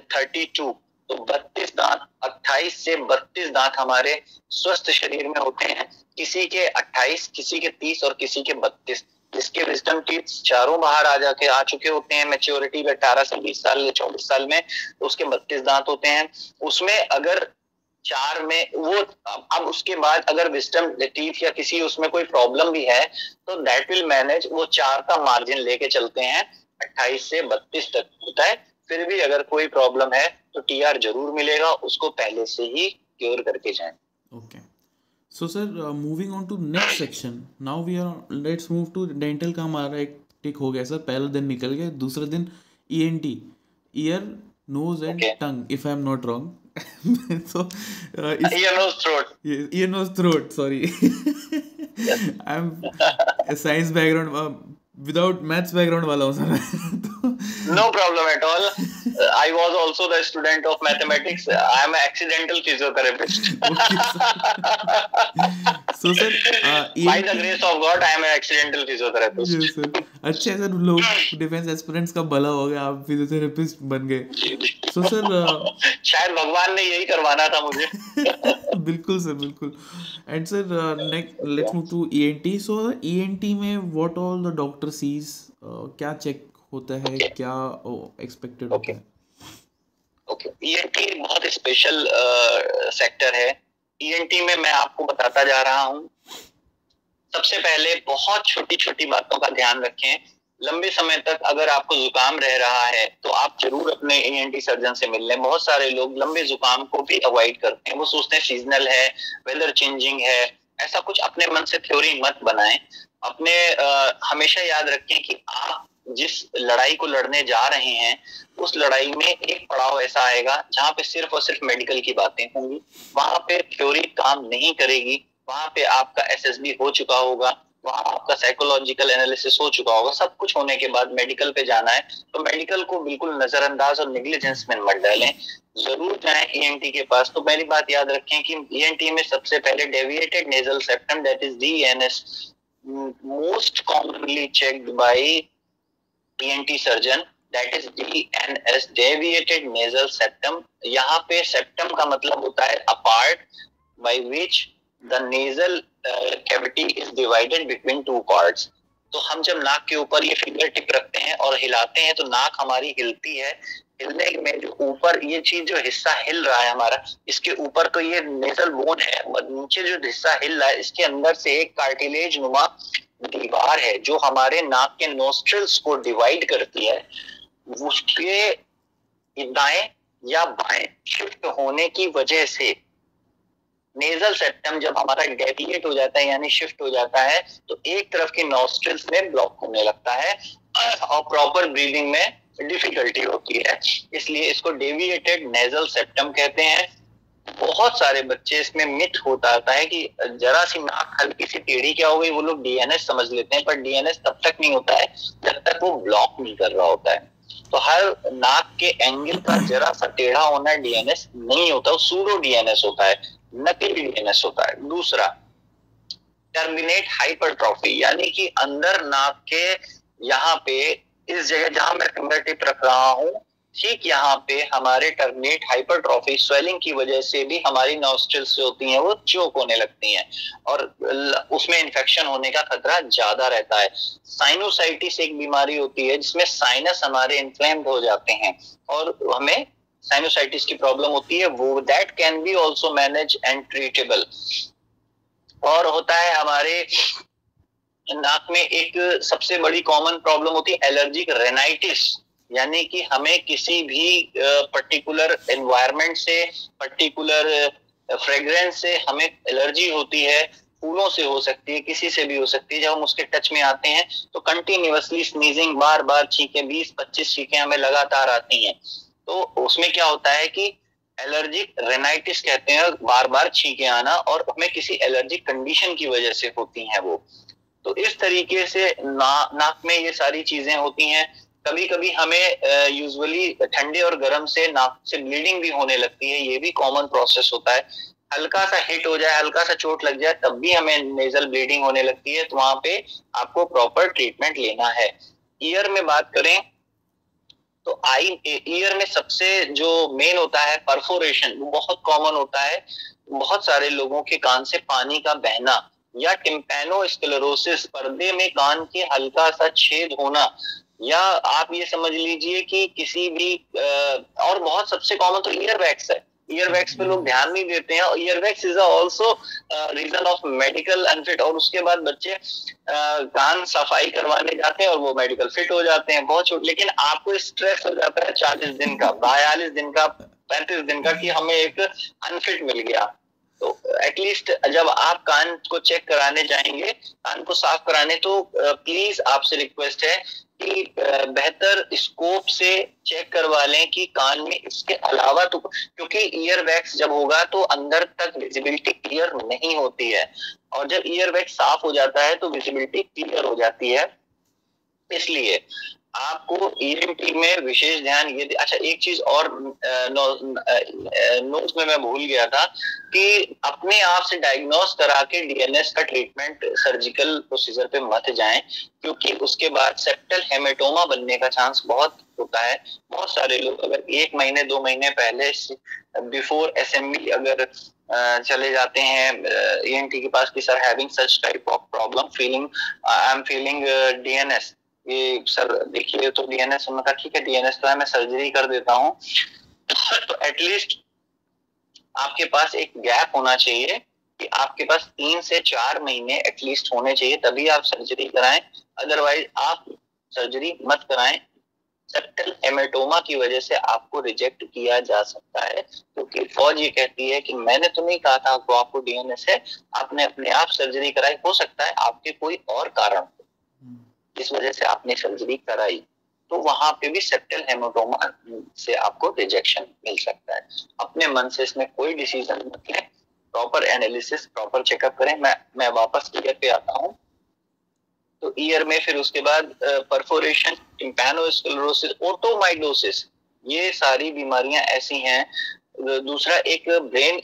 thirty two तो बत्तीस दांत, अट्ठाईस से बत्तीस दांत हमारे स्वस्थ शरीर में होते हैं। किसी के अट्ठाईस, किसी के तीस और किसी के बत्तीस। जिसके विजडम टीथ चारों बाहर आ जाके आ चुके होते हैं। मेच्योरिटी में अठारह से बीस साल या चौबीस साल में तो उसके बत्तीस दांत होते हैं। उसमें अगर चार में वो, अब उसके बाद अगर विस्टम टीथ या किसी उसमें कोई प्रॉब्लम भी है तो दैट विल मैनेज वो चार का मार्जिन लेके चलते हैं। अट्ठाईस से बत्तीस तक होता है। फिर भी अगर कोई प्रॉब्लम है तो टीआर ज़रूर मिलेगा उसको पहले से ही क्योर करके जाए। Okay so sir moving on to next section now we are let's move to dental का हमारा एक टिक हो गया सर पहला दिन निकल गया दूसरा दिन E N T ear nose and tongue if I am not wrong so uh, ear nose throat. Ear nose throat sorry. (laughs) I'm a science background uh, without maths background वाला हूँ sir no problem at all I was also the student of mathematics I am an accidental physiotherapist so sir uh, by the grace of God I am an accidental physiotherapist. Yes sir. अच्छा sir लोग defence aspirants का भला हो गया आप physiotherapist बन गए। सो so, sir uh, (laughs) शायद भगवान ने यही करवाना था मुझे। (laughs) बिल्कुल सर बिल्कुल। And sir next let's move to ENT so ENT में what all the doctor sees क्या चेक होता है okay. क्या एक्सपेक्टेड okay. होता है? Okay okay. ईएनटी बहुत स्पेशल सेक्टर है। ईएनटी में मैं आपको बताता जा रहा हूँ। सबसे पहले बहुत छोटी छोटी बातों का ध्यान रखें। लंबे समय तक अगर आपको जुकाम रह रहा है तो आप ज़रूर अपने ई सर्जन से मिल लें। बहुत सारे लोग लंबे जुकाम को भी अवॉइड करते हैं। वो सोचते हैं सीजनल है वेदर चेंजिंग है। ऐसा कुछ अपने मन से थ्योरी मत बनाएँ। अपने आ, हमेशा याद रखें कि आप जिस लड़ाई को लड़ने जा रहे हैं, उस लड़ाई में एक पड़ाव ऐसा आएगा, जहाँ पे सिर्फ़ और सिर्फ़ मेडिकल की बातें होंगी। वहाँ पे थ्योरी काम नहीं करेगी, वहाँ पे आपका एसएसबी हो चुका होगा, वहाँ आपका साइकोलॉजिकल एनालिसिस हो चुका होगा, सब कुछ होने के बाद मेडिकल पे जाना है। तो मेडिकल को बिल्कुल नजरअंदाज और निग्लिजेंस में मत डालें। ज़रूर जाए ई के पास। तो पहली बात याद रखें कि ई में सबसे पहले deviated nasal septum that is D N S most commonly checked by ENT surgeon that is DNS deviated nasal septum यहाँ पे सेप्टम का मतलब होता है apart by which the nasal cavity is divided between two cords तो हम जब नाक के ऊपर ये फिंगर टिप रखते हैं और हिलाते हैं तो नाक हमारी हिलती है। हिलने में जो ऊपर ये चीज़ जो हिस्सा हिल रहा है हमारा, इसके ऊपर तो ये नेजल बोन है नीचे जो हिस्सा हिल रहा है, इसके अंदर से एक कार्टिलेज नुमा दीवार है, जो हमारे नाक के नोस्ट्रल्स को डिवाइड करती है, उसके दाएँ या बाएँ शिफ्ट होने की वजह से नेजल सेप्टम जब हमारा डेविएट हो जाता है, यानी शिफ्ट हो जाता है तो एक तरफ़ के नोस्ट्रल्स में ब्लॉक होने लगता है और प्रॉपर ब्रीदिंग में डिफिकल्टी होती है। इसलिए इसको डेविएटेड नेजल सेप्टम कहते हैं। बहुत सारे बच्चे इसमें मिथ होता आता है कि जरा सी नाक हल्की सी टेढ़ी क्या हो गई, वो लोग डीएनएस समझ लेते हैं, पर डीएनएस तब तक नहीं होता है जब तक वो ब्लॉक नहीं कर रहा होता है। तो हर नाक के एंगल का जरा सा टेढ़ा होना डीएनएस नहीं होता, वो सूडो डीएनएस होता है, नकली डीएनएस होता है। दूसरा टर्मिनेट हाइपरट्रॉफी यानी कि अंदर नाक के यहाँ पे, इस जगह जहाँ मैं फिंगर टिप रख रहा हूँ ठीक यहाँ पे हमारे टर्मिनेट हाइपरट्रॉफी स्वेलिंग की वजह से भी हमारी नॉस्ट्रिल्स जो होती हैं वो चोक होने लगती हैं और उसमें इन्फेक्शन होने का खतरा ज़्यादा रहता है। साइनोसाइटिस एक बीमारी होती है जिसमें साइनस हमारे इन्फ्लेम्ड हो जाते हैं और हमें साइनोसाइटिस की प्रॉब्लम होती है, वो that can be also manage and treatable और होता है हमारे नाक में एक सबसे बड़ी कॉमन प्रॉब्लम होती है एलर्जिक रेनाइटिस यानी कि हमें किसी भी पर्टिकुलर एनवायरमेंट से पर्टिकुलर फ्रेग्रेंस से हमें एलर्जी होती है फूलों से हो सकती है किसी से भी हो सकती है। जब हम उसके टच में आते हैं तो कंटिन्यूसली स्नीजिंग बार बार छीके बीस पच्चीस छीके हमें लगातार आती हैं। तो उसमें क्या होता है कि एलर्जिक रेनाइटिस कहते हैं बार बार छींके आना और हमें किसी एलर्जिक कंडीशन की वजह से होती है वो। तो इस तरीके से ना, नाक में ये सारी चीज़ें होती हैं कभी कभी हमें यूजुअली ठंडे और गर्म से नाक से ब्लीडिंग भी होने लगती है, ये भी कॉमन प्रोसेस होता है। हल्का सा हिट हो जाए हल्का सा चोट लग जाए, तब भी हमें नेजल ब्लीडिंग होने लगती है तो वहाँ पे आपको प्रॉपर ट्रीटमेंट लेना है। ईयर में बात करें तो आई ईयर में सबसे जो मेन होता है परफोरेशन वो बहुत कॉमन होता है। बहुत सारे लोगों के कान से पानी का बहना या टिम्पेनो स्क्लेरोसिस पर्दे में कान के हल्का सा छेद होना या आप ये समझ लीजिए कि किसी भी और बहुत सबसे कॉमन तो ईयर वैक्स है। ईयरवैक्स पे लोग ध्यान नहीं देते हैं और earwax is also reason of medical unfit और उसके बाद बच्चे कान सफ़ाई करवाने जाते हैं और वो मेडिकल फिट हो जाते हैं। बहुत छोटे, लेकिन आपको स्ट्रेस हो जाता है चालीस दिन का, बयालीस दिन का, पैंतीस दिन का कि हमें एक अनफिट मिल गया। तो एटलीस्ट जब आप कान को चेक कराने जाएँगे, कान को साफ़ कराने तो प्लीज़ आपसे रिक्वेस्ट है कि बेहतर स्कोप से चेक करवा लें कि कान में इसके अलावा तो क्योंकि ईयर वैक्स जब होगा तो अंदर तक विजिबिलिटी क्लियर नहीं होती है। और जब ईयर वैक्स साफ़ हो जाता है तो विजिबिलिटी क्लियर हो जाती है। इसलिए आपको ईएमटी में विशेष ध्यान ये अच्छा एक चीज़ और नोट्स में मैं भूल गया था कि अपने आप से डायग्नोस करा के डीएनएस का ट्रीटमेंट सर्जिकल प्रोसीजर पे मत जाएँ, क्योंकि उसके बाद सेप्टल हेमेटोमा बनने का चांस बहुत होता है। बहुत सारे लोग अगर एक महीने, दो महीने पहले बिफोर एस अगर चले जाते हैं ई के पास कि sir having such type of problem feeling I am feeling DNS ये सर, देखिए तो डीएनएस उन्होंने कहा, ठीक है डीएनएस तो है, मैं सर्जरी कर देता हूँ। तो एटलीस्ट आपके पास एक गैप होना चाहिए कि आपके पास तीन से चार महीने एटलीस्ट होने चाहिए, तभी आप सर्जरी कराएँ। अदरवाइज़ आप सर्जरी मत कराएँ। सेप्टल एमेटोमा की वजह से आपको रिजेक्ट किया जा सकता है, क्योंकि तो फौज ये कहती है कि मैंने तो नहीं कहा था, आपको आपको डीएनएस है। आपने अपने आप सर्जरी कराई। हो सकता है आपके कोई और कारण जिस वजह से आपने सर्जरी कराई तो वहाँ पे भी सेप्टल हेमोटोमा से आपको रिजेक्शन मिल सकता है। अपने मन से इसमें कोई डिसीज़न मत लें। प्रॉपर एनालिसिस प्रॉपर चेकअप करें। मैं मैं वापस ईयर पे आता हूँ। तो ईयर में फिर उसके बाद परफोरेशन टिम्पैनोस्क्लेरोसिस ओटोमाइडोसिस ये सारी बीमारियाँ ऐसी हैं। दूसरा एक ब्रेन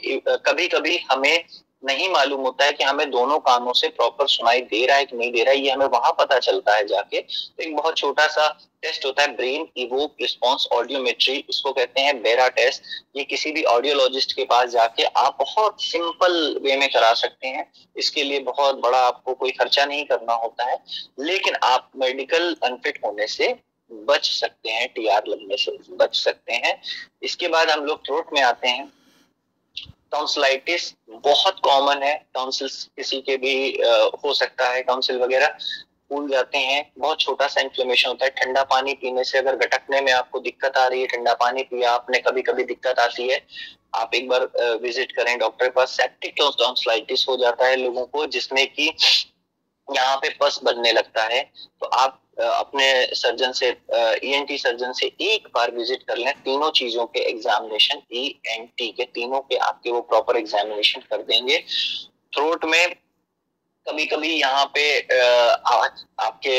कभी कभी हमें नहीं मालूम होता है कि हमें दोनों कानों से प्रॉपर सुनाई दे रहा है कि नहीं दे रहा है, ये हमें वहाँ पता चलता है जाके। तो एक बहुत छोटा सा टेस्ट होता है ब्रेन इवोक रिस्पॉन्स ऑडियोमेट्री इसको कहते हैं बेरा टेस्ट ये किसी भी ऑडियोलॉजिस्ट के पास जाके आप बहुत सिंपल वे में करा सकते हैं। इसके लिए बहुत बड़ा आपको कोई खर्चा नहीं करना होता है, लेकिन आप मेडिकल अनफिट होने से बच सकते हैं टीआर लगने से बच सकते हैं। इसके बाद हम लोग थ्रोट में आते हैं। टॉन्सिलाइटिस बहुत कॉमन है। टॉन्सिल्स किसी के भी हो सकता है टॉन्सिल वगैरह फूल जाते हैं। बहुत छोटा सा इन्फ्लेमेशन होता है। ठंडा पानी पीने से अगर गटकने में आपको दिक्कत आ रही है, ठंडा पानी पिया आपने कभी कभी दिक्कत आती है, आप एक बार विज़िट करें डॉक्टर के पास। सेप्टिक टॉन्सिलाइटिस हो जाता है लोगों को, जिसमें कि यहाँ पे पस बनने लगता है। तो आप अपने सर्जन से ईएनटी सर्जन से एक बार विज़िट कर लें। तीनों चीज़ों के एग्जामिनेशन ई एन टी के तीनों के आपके वो प्रॉपर एग्जामिनेशन कर देंगे। थ्रोट में कभी कभी यहाँ पे आपके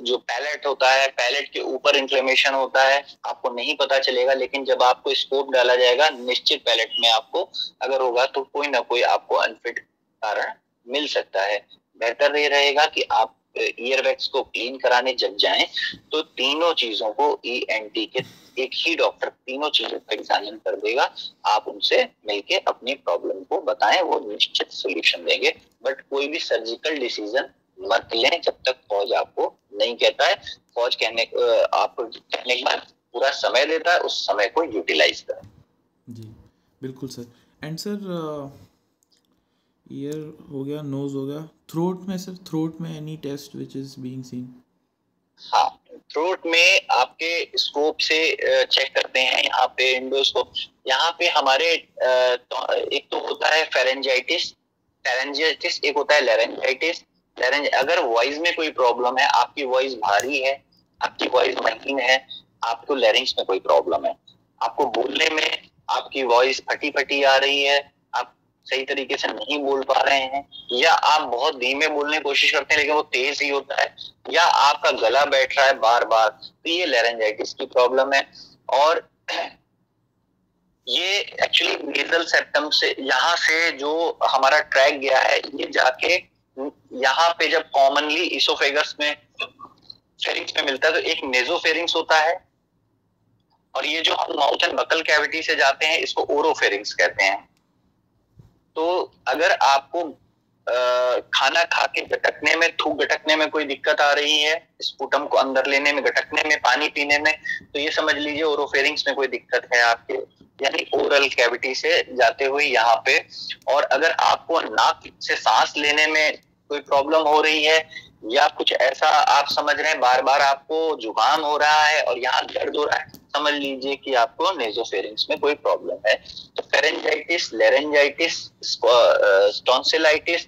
जो पैलेट होता है पैलेट के ऊपर इंफ्लेमेशन होता है, आपको नहीं पता चलेगा, लेकिन जब आपको स्कोप डाला जाएगा, निश्चित पैलेट में आपको अगर होगा तो कोई ना कोई आपको अनफिट कारण मिल सकता है। बेहतर ये रहेगा कि आप ईयरबैग्स को क्लीन कराने जब जाएँ तो तीनों चीज़ों को ई एन टी के एक ही डॉक्टर तीनों चीज़ों को एग्जामिन कर देगा। आप उनसे मिलके अपनी प्रॉब्लम को बताएँ, वो निश्चित सोल्यूशन देंगे। बट कोई भी सर्जिकल डिसीज़न मत लें जब तक फौज आपको नहीं कहता है। फौज कहने आपको कहने के बाद पूरा समय देता है, उस समय को यूटिलाइज करें। जी, बिल्कुल सर। एंड सर ईयर हो गया नोज़ हो गया थ्रोट में सर थ्रोट में any test which is being seen हाँ थ्रोट में आपके स्कोप से चेक करते हैं, यहाँ पे इंडोस्कोप यहाँ पे हमारे एक तो होता है फेरेंजाइटिस फेरेंजाइटिस एक होता है लेरेंजाइटिस लेरेंज अगर वॉइस में कोई प्रॉब्लम है, आपकी वॉइस भारी है, आपकी वॉइस महीन है, आपको लेरिंग्स में कोई प्रॉब्लम है। आपको बोलने में आपकी वॉइस फटी फटी आ रही है सही तरीके से नहीं बोल पा रहे हैं, या आप बहुत धीमे बोलने की कोशिश करते हैं, लेकिन वो तेज ही होता है, या आपका गला बैठ रहा है बार बार तो ये लेरेंजाइटिस की प्रॉब्लम है। और ये एक्चुअली नेजल सेप्टम से, यहाँ से जो हमारा ट्रैक गया है, ये जाके यहाँ पे जब कॉमनली इसोफेगस में फेरिंग्स में मिलता है तो एक नेजोफेरिंग्स होता है। और ये जो हम माउथ एंड बकल कैविटी से जाते हैं, इसको ओरोफेरिंग्स कहते हैं। तो अगर आपको खाना खा के गटकने में, थूक गटकने में कोई दिक्कत आ रही है, स्पूटम को अंदर लेने में, गटकने में, पानी पीने में तो ये समझ लीजिए ओरोफेरिंग्स में कोई दिक्कत है आपके, यानी ओरल कैविटी से जाते हुए यहाँ पे। और अगर आपको नाक से सांस लेने में कोई प्रॉब्लम हो रही है, या कुछ ऐसा आप समझ रहे हैं बार बार आपको जुकाम हो रहा है और यहाँ दर्द हो रहा है समझ लीजिए कि आपको नेजोफेरिंग्स में कोई प्रॉब्लम है। तो pharyngitis laryngitis tonsillitis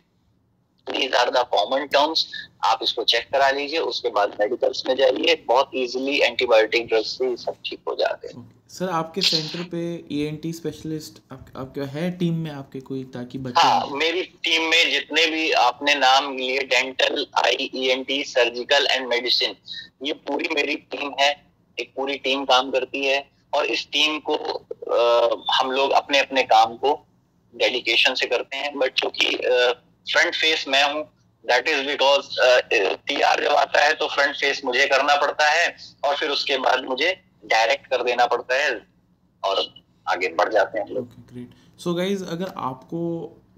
these are the common terms आप इसको चेक करा लीजिए उसके बाद मेडिकल्स में जाइए। बहुत इजीली एंटीबायोटिक ड्रग से सब ठीक हो जाते हैं। सर आपके सेंटर पे ईएनटी स्पेशलिस्ट आप, आपका है टीम में आपके कोई ताकि बच्चे हाँ मेरी टीम में जितने भी आपने नाम लिए dental eye ENT surgical and medicine ये पूरी मेरी टीम है। एक पूरी टीम काम करती है और इस टीम को आ, हम लोग अपने अपने काम को डेडिकेशन से करते हैं। बट चूँकि फ्रंट फेस मैं हूँ that is because T R जब आता है तो फ्रंट फेस मुझे करना पड़ता है और फिर उसके बाद मुझे डायरेक्ट कर देना पड़ता है और आगे बढ़ जाते हैं लोग। ग्रेट सो गाइज़ अगर आपको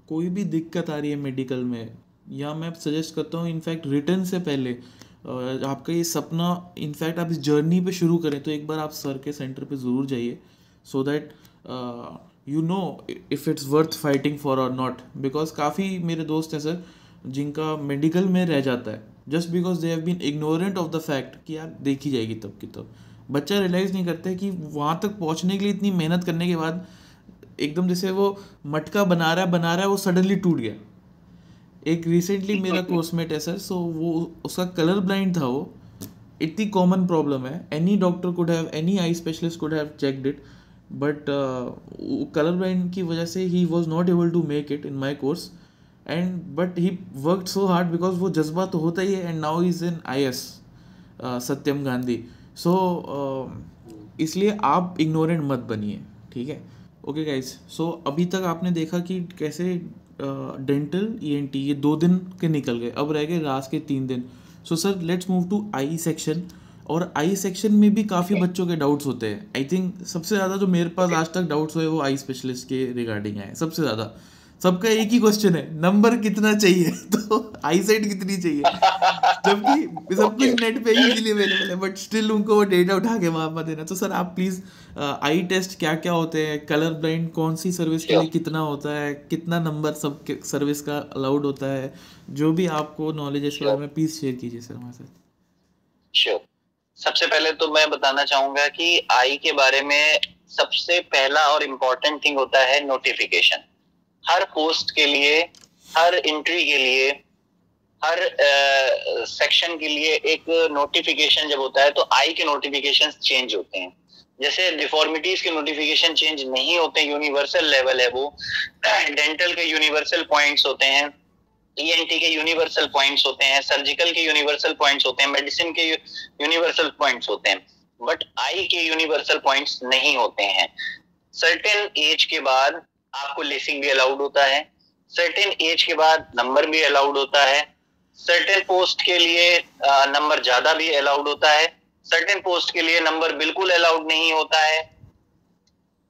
कोई भी दिक्कत आ रही है मेडिकल में या मैं सजेस्ट करता हूँ इनफैक्ट रिटर्न से पहले आपका ये सपना इनफैक्ट आप इस जर्नी पे शुरू करें तो एक बार आप सर के सेंटर पे ज़रूर जाइए so that you know if it's worth fighting for और नॉट बिकॉज़ काफ़ी मेरे दोस्त हैं सर जिनका मेडिकल में रह जाता है just because they have been ignorant of the fact कि यार देखी जाएगी तब की तब। बच्चा रियलाइज़ नहीं करते कि वहाँ तक पहुँचने के लिए इतनी मेहनत करने के बाद, एकदम जैसे वो मटका बना रहा है, बना रहा है, वो सडनली टूट गया। एक रिसेंटली मेरा कोर्समेट है सर सो वो उसका कलर ब्लाइंड था वो। इतनी कॉमन प्रॉब्लम है। Any doctor could have any eye specialist could have checked it but colour blind की वजह से he was not able to make it in my course and but he work so hard because वो जज्बा तो होता ही है and now is in I S Satyam Gandhi so इसलिए आप इग्नोरेंट मत बनिए ठीक है? ओके गाइज़ सो अभी तक आपने देखा कि कैसे डेंटल ई एन टी ये दो दिन के निकल गए। अब रह गए लास्ट के तीन दिन। So sir let's move to eye section और आई सेक्शन में भी काफ़ी okay. बच्चों के डाउट्स होते हैं। आई थिंक सबसे ज़्यादा जो मेरे पास okay. आज तक डाउट्स हुए वो आई स्पेशलिस्ट के रिगार्डिंग है सबसे ज़्यादा। सबका एक ही क्वेश्चन है नंबर कितना चाहिए? (laughs) तो आई साइट कितनी चाहिए? जबकि सब कुछ नेट पे इजीली अवेलेबल है बट स्टिल उनको वो डेटा उठा के वहाँ पर देना। तो सर आप प्लीज़ आई टेस्ट क्या क्या होते हैं? कलर ब्लाइंड कौन सी सर्विस के लिए कितना होता है? कितना नंबर सब सर्विस का अलाउड होता है? जो भी आपको नॉलेज है इस बारे में प्लीज़ शेयर कीजिए सर हमारे साथ। श्योर सबसे पहले तो मैं बताना चाहूँगा कि आई के बारे में सबसे पहला और इम्पोर्टेंट थिंग होता है नोटिफिकेशन हर पोस्ट के लिए, हर एंट्री के लिए, हर सेक्शन के लिए एक नोटिफिकेशन जब होता है तो आई के नोटिफिकेशन चेंज होते हैं। जैसे डिफॉर्मिटीज के नोटिफिकेशन चेंज नहीं होते यूनिवर्सल लेवल है वो। डेंटल के यूनिवर्सल पॉइंट्स होते हैं ईएनटी के यूनिवर्सल पॉइंट्स होते हैं सर्जिकल के यूनिवर्सल पॉइंट्स होते हैं मेडिसिन के यूनिवर्सल पॉइंट्स होते हैं। बट आई के यूनिवर्सल पॉइंट्स नहीं होते हैं। सर्टेन एज के बाद आपको लेसिंग भी अलाउड होता है। सर्टेन एज के बाद नंबर भी अलाउड होता है। सर्टेन पोस्ट के लिए नंबर ज़्यादा भी अलाउड होता है। सर्टेन पोस्ट के लिए नंबर बिल्कुल अलाउड नहीं होता है।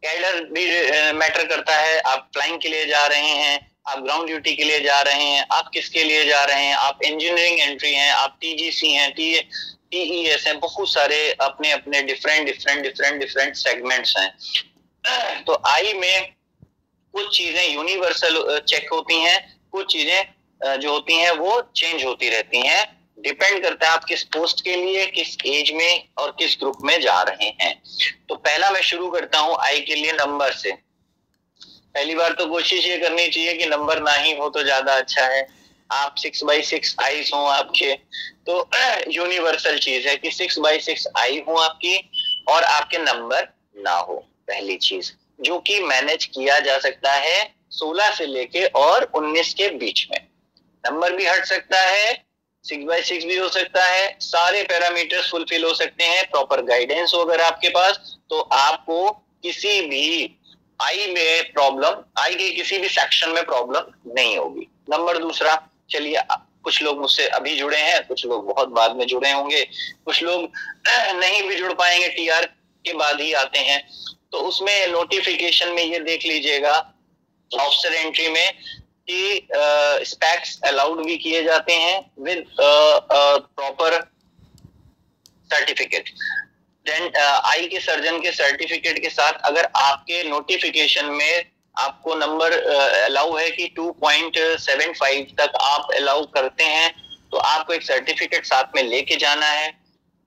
कैडर भी मैटर करता है, आप फ्लाइंग के लिए जा रहे हैं, आप ग्राउंड ड्यूटी के लिए जा रहे हैं, आप किसके लिए जा रहे हैं, आप इंजीनियरिंग एंट्री हैं, आप टीजीसी हैं टी टीईएस हैं, बहुत सारे अपने अपने different different different different segments हैं। (clears throat) तो आई में कुछ चीज़ें यूनिवर्सल चेक होती हैं, कुछ चीज़ें जो होती हैं, वो चेंज होती रहती हैं। डिपेंड करता है आप किस पोस्ट के लिए, किस एज में और किस ग्रुप में जा रहे हैं। तो पहला मैं शुरू करता हूँ आई के लिए नंबर से। पहली बार तो कोशिश ये करनी चाहिए कि नंबर ना ही हो तो ज़्यादा अच्छा है। आप सिक्स बाई सिक्स आईज हो आपके तो (clears throat) यूनिवर्सल चीज़ है कि सिक्स बाई सिक्स आई हो आपकी और आपके नंबर ना हो, पहली चीज़। जो कि मैनेज किया जा सकता है 16 से लेके और 19 के बीच में। नंबर भी हट सकता है सिक्स बाई सिक्स भी हो सकता है, सारे पैरामीटर्स फुलफिल हो सकते हैं प्रॉपर गाइडेंस हो अगर आपके पास तो आपको किसी भी आई में प्रॉब्लम आई के किसी भी सेक्शन में प्रॉब्लम नहीं होगी। नंबर दूसरा, चलिए कुछ लोग मुझसे अभी जुड़े हैं, कुछ लोग बहुत बाद में जुड़े होंगे, कुछ लोग (clears throat) नहीं भी जुड़ पाएँगे टीआर के बाद ही आते हैं। तो उसमें नोटिफिकेशन में ये देख लीजिएगा ऑफिसर एंट्री में कि स्पैक्स अलाउड भी किए जाते हैं with proper certificate then eye के सर्जन के सर्टिफिकेट के साथ अगर आपके नोटिफिकेशन में आपको नंबर अलाउ है कि 2.75 तक आप अलाउ करते हैं तो आपको एक सर्टिफिकेट साथ में लेके जाना है।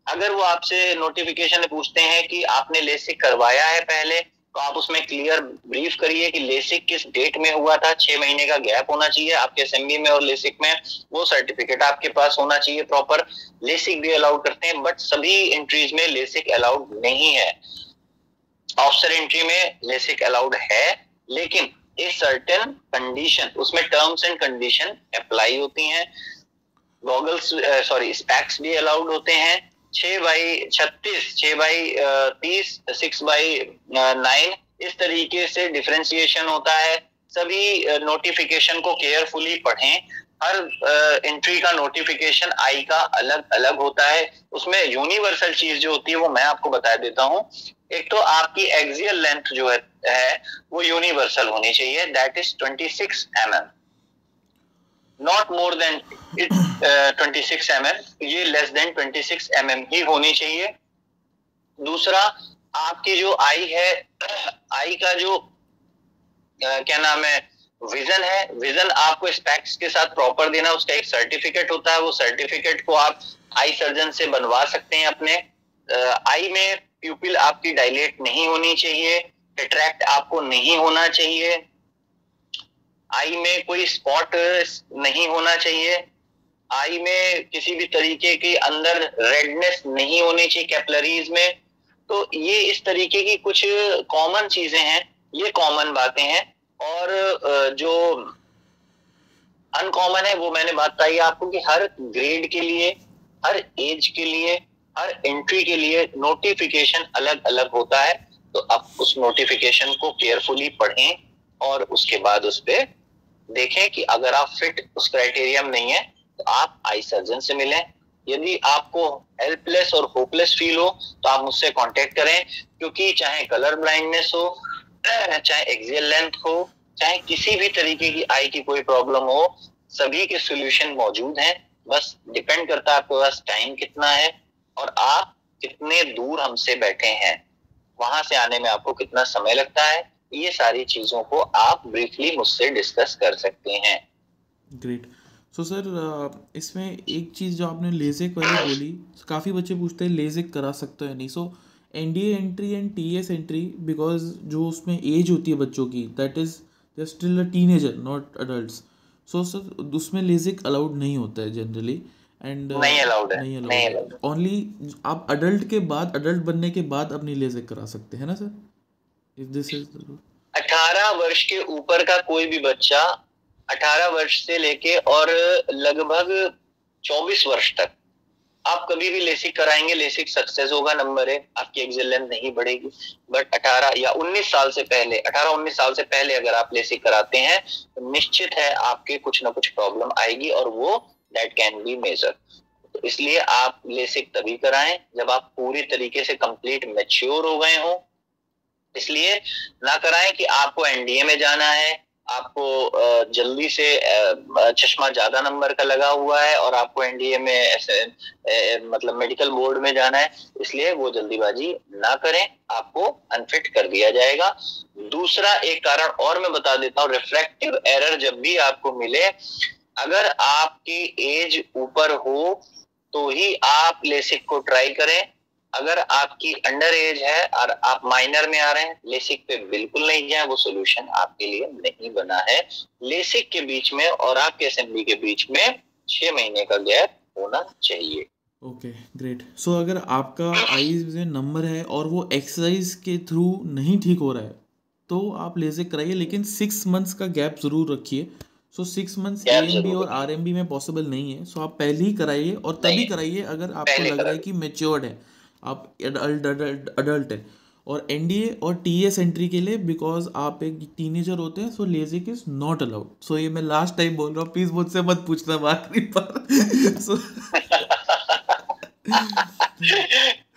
अगर वो आपसे नोटिफिकेशन पूछते हैं कि आपने लेसिक करवाया है पहले तो आप उसमें क्लियर ब्रीफ करिए कि लेसिक किस डेट में हुआ था, छह महीने का गैप होना चाहिए आपके असेंबली में और लेसिक में, वो सर्टिफिकेट आपके पास होना चाहिए प्रॉपर लेसिक भी अलाउड करते हैं बट सभी एंट्रीज में लेसिक अलाउड नहीं है। ऑफिसर एंट्री में लेसिक अलाउड है, लेकिन ए सर्टेन कंडीशन उसमें टर्म्स एंड कंडीशन अप्लाई होती हैं। गॉगल्स सॉरी स्पैक्स भी अलाउड होते हैं। छह बाई छत्तीस छह बाई तीस सिक्स बाई नाइन इस तरीके से डिफ्रेंसिएशन होता है। सभी नोटिफिकेशन को केयरफुली पढ़ें। हर एंट्री का नोटिफिकेशन आई का अलग अलग होता है। उसमें यूनिवर्सल चीज़ जो होती है वो मैं आपको बता देता हूँ। एक तो आपकी एक्सियल लेंथ जो है, वो यूनिवर्सल होनी चाहिए। That is 26 M M not more than twenty six M M ये लेस देन 26 एम एम ही होनी चाहिए। दूसरा आपकी जो आई है आई का जो uh, क्या नाम है विजन है विजन आपको स्पेक्स के साथ प्रॉपर देना उसका एक सर्टिफिकेट होता है वो सर्टिफिकेट को आप आई सर्जन से बनवा सकते हैं अपने। आई uh, में प्यूपिल आपकी डायलेट नहीं होनी चाहिए अट्रैक्ट आपको नहीं होना चाहिए। आई में कोई स्पॉट नहीं होना चाहिए। आई में किसी भी तरीके की अंदर रेडनेस नहीं होनी चाहिए कैपलरीज में। तो ये इस तरीके की कुछ कॉमन चीज़ें हैं, ये कॉमन बातें हैं। और जो अनकॉमन है, वो मैंने बात बताई आपको कि हर ग्रेड के लिए, हर एज के लिए, हर एंट्री के लिए नोटिफिकेशन अलग अलग होता है। तो आप उस नोटिफिकेशन को केयरफुली पढ़ें और उसके बाद उस पर देखें कि अगर आप फिट उस क्राइटेरिया में नहीं है तो आप आई सर्जन से मिलें। यदि आपको हेल्पलेस और होपलेस फील हो तो आप मुझसे कांटेक्ट करें, क्योंकि चाहे कलर ब्लाइंडनेस हो, (clears throat) चाहे एक्सियल लेंथ हो, चाहे किसी भी तरीके की आई की कोई प्रॉब्लम हो, सभी के सोल्यूशन मौजूद हैं। बस डिपेंड करता है आपके पास टाइम कितना है और आप कितने दूर हमसे बैठे हैं। वहाँ से आने में आपको कितना समय लगता है? ये सारी चीज़ों को आप ब्रीफली मुझसे डिस्कस कर सकते हैं। ग्रेट सो सर इसमें एक चीज़ जो आपने लेजिक वाली बोली काफ़ी बच्चे पूछते हैं लेजिक करा सकते हैं नहीं। So N D entry and T S entry because जो उसमें एज होती है बच्चों की that is they still a teenager not adult so sir उसमें लेजिक अलाउड नहीं होता है जनरली एंड uh, नहीं अलाउड है। नहीं अलाउड ओनली आप अडल्ट के बाद अडल्ट बनने के बाद अपनी लेजिक करा सकते हैं ना सर अठारह वर्ष के ऊपर का कोई भी बच्चा अठारह वर्ष से लेके और लगभग चौबीस वर्ष तक, आप कभी भी लेसिक कराएँगे लेसिक सक्सेस होगा नंबर एक, आपकी एक्सिल लेंथ नहीं बढ़ेगी। बट 18 या 19 साल से पहले 18-19 साल से पहले अगर आप लेसिक कराते हैं तो निश्चित है आपके कुछ ना कुछ प्रॉब्लम आएगी और वो दैट कैन बी मेजर तो इसलिए आप लेसिक तभी कराएँ जब आप पूरी तरीके से कंप्लीट मेच्योर हो गए हो। इसलिए ना कराएँ कि आपको एनडीए में जाना है, आपको जल्दी से चश्मा ज़्यादा नंबर का लगा हुआ है और आपको एनडीए में ऐसे मतलब मेडिकल बोर्ड में जाना है, इसलिए वो जल्दीबाजी ना करें, आपको अनफिट कर दिया जाएगा। दूसरा एक कारण और मैं बता देता हूँ रिफ्लेक्टिव एरर जब भी आपको मिले, अगर आपकी एज ऊपर हो तो ही आप लेसिक को ट्राई करें। अगर आपकी अंडर एज है और आप माइनर में आ रहे हैं लेसिक पे बिल्कुल नहीं जाए वो सोल्यूशन आपके लिए नहीं बना है। लेसिक के बीच में और आपके असेंबली के बीच में छह महीने का गैप होना चाहिए। ओके ग्रेट सो अगर आपका आईज में नंबर है और वो एक्सरसाइज के थ्रू नहीं ठीक हो रहा है तो आप लेजिक कराइए लेकिन सिक्स मंथ्स का गैप ज़रूर रखिए। So six months A M B और आर एम बी में पॉसिबल नहीं है। सो so, आप पहले ही कराइए और तभी कराइए अगर आपको लग रहा है। कि मेच्योर्ड है। आप अडल्ट है। और एन डी ए और टी एस एंट्री के लिए बिकॉज़ आप एक टीनेजर होते हैं so LASIK is not allowed so ये मैं लास्ट टाइम बोल रहा हूँ प्लीज़ मुझसे मत पूछना आखिरी बार so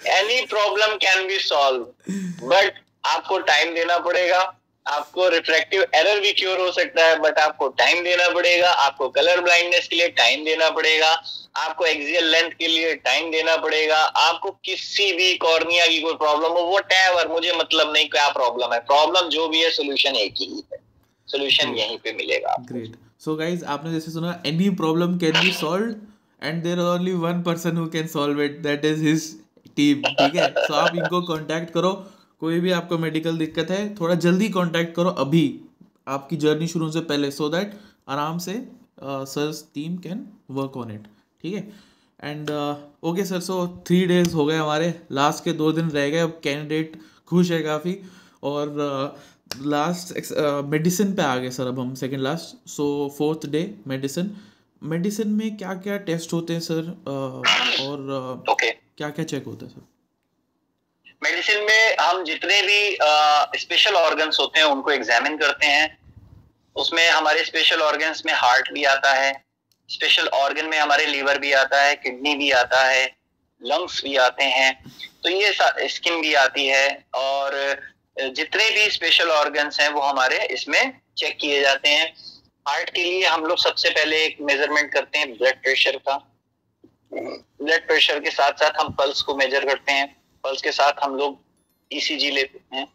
any problem can be solve but आपको टाइम देना पड़ेगा। आपको रिफ्रैक्टिव एरर भी क्योर हो सकता है बट आपको टाइम देना पड़ेगा आपको कलर ब्लाइंडनेस के लिए टाइम देना पड़ेगा आपको एक्सियल लेंथ के लिए टाइम देना पड़ेगा आपको किसी भी कॉर्निया की कोई प्रॉब्लम हो वो मुझे मतलब नहीं क्या प्रॉब्लम है। प्रॉब्लम जो भी है सोल्यूशन एक ही है। सोल्यूशन. यहीं पे मिलेगा। ग्रेट सो गाइज़ आपने जैसे सुना any problem can be solve and there only one person who can solve it that is his team ठीक है? सो आप इनको कांटेक्ट करो। कोई भी आपको मेडिकल दिक्कत है थोड़ा जल्दी कांटेक्ट करो अभी। आपकी जर्नी शुरू से पहले सो दैट आराम से sir team can work on it ठीक है? And okay sir so three days हो गए हमारे। लास्ट के दो दिन रह गए अब कैंडिडेट खुश है काफ़ी। और लास्ट मेडिसिन पे आ गए सर अब हम second last so fourth day medicine medicine में क्या क्या टेस्ट होते हैं सर uh, और ओके क्या क्या चेक होता है सर मेडिसिन में हम जितने भी स्पेशल ऑर्गन्स होते हैं, उनको एग्जामिन करते हैं। उसमें हमारे स्पेशल ऑर्गन्स में हार्ट भी आता है। स्पेशल ऑर्गन में हमारे लीवर भी आता है किडनी भी आता है लंग्स भी आते हैं। तो ये स्किन भी आती है और जितने भी स्पेशल ऑर्गन्स हैं, वो हमारे इसमें चेक किए जाते हैं। हार्ट के लिए हम लोग सबसे पहले एक मेज़रमेंट करते हैं ब्लड प्रेशर का। ब्लड प्रेशर के साथ साथ हम पल्स को मेजर करते हैं। पल्स के साथ हम लोग ईसीजी लेते हैं।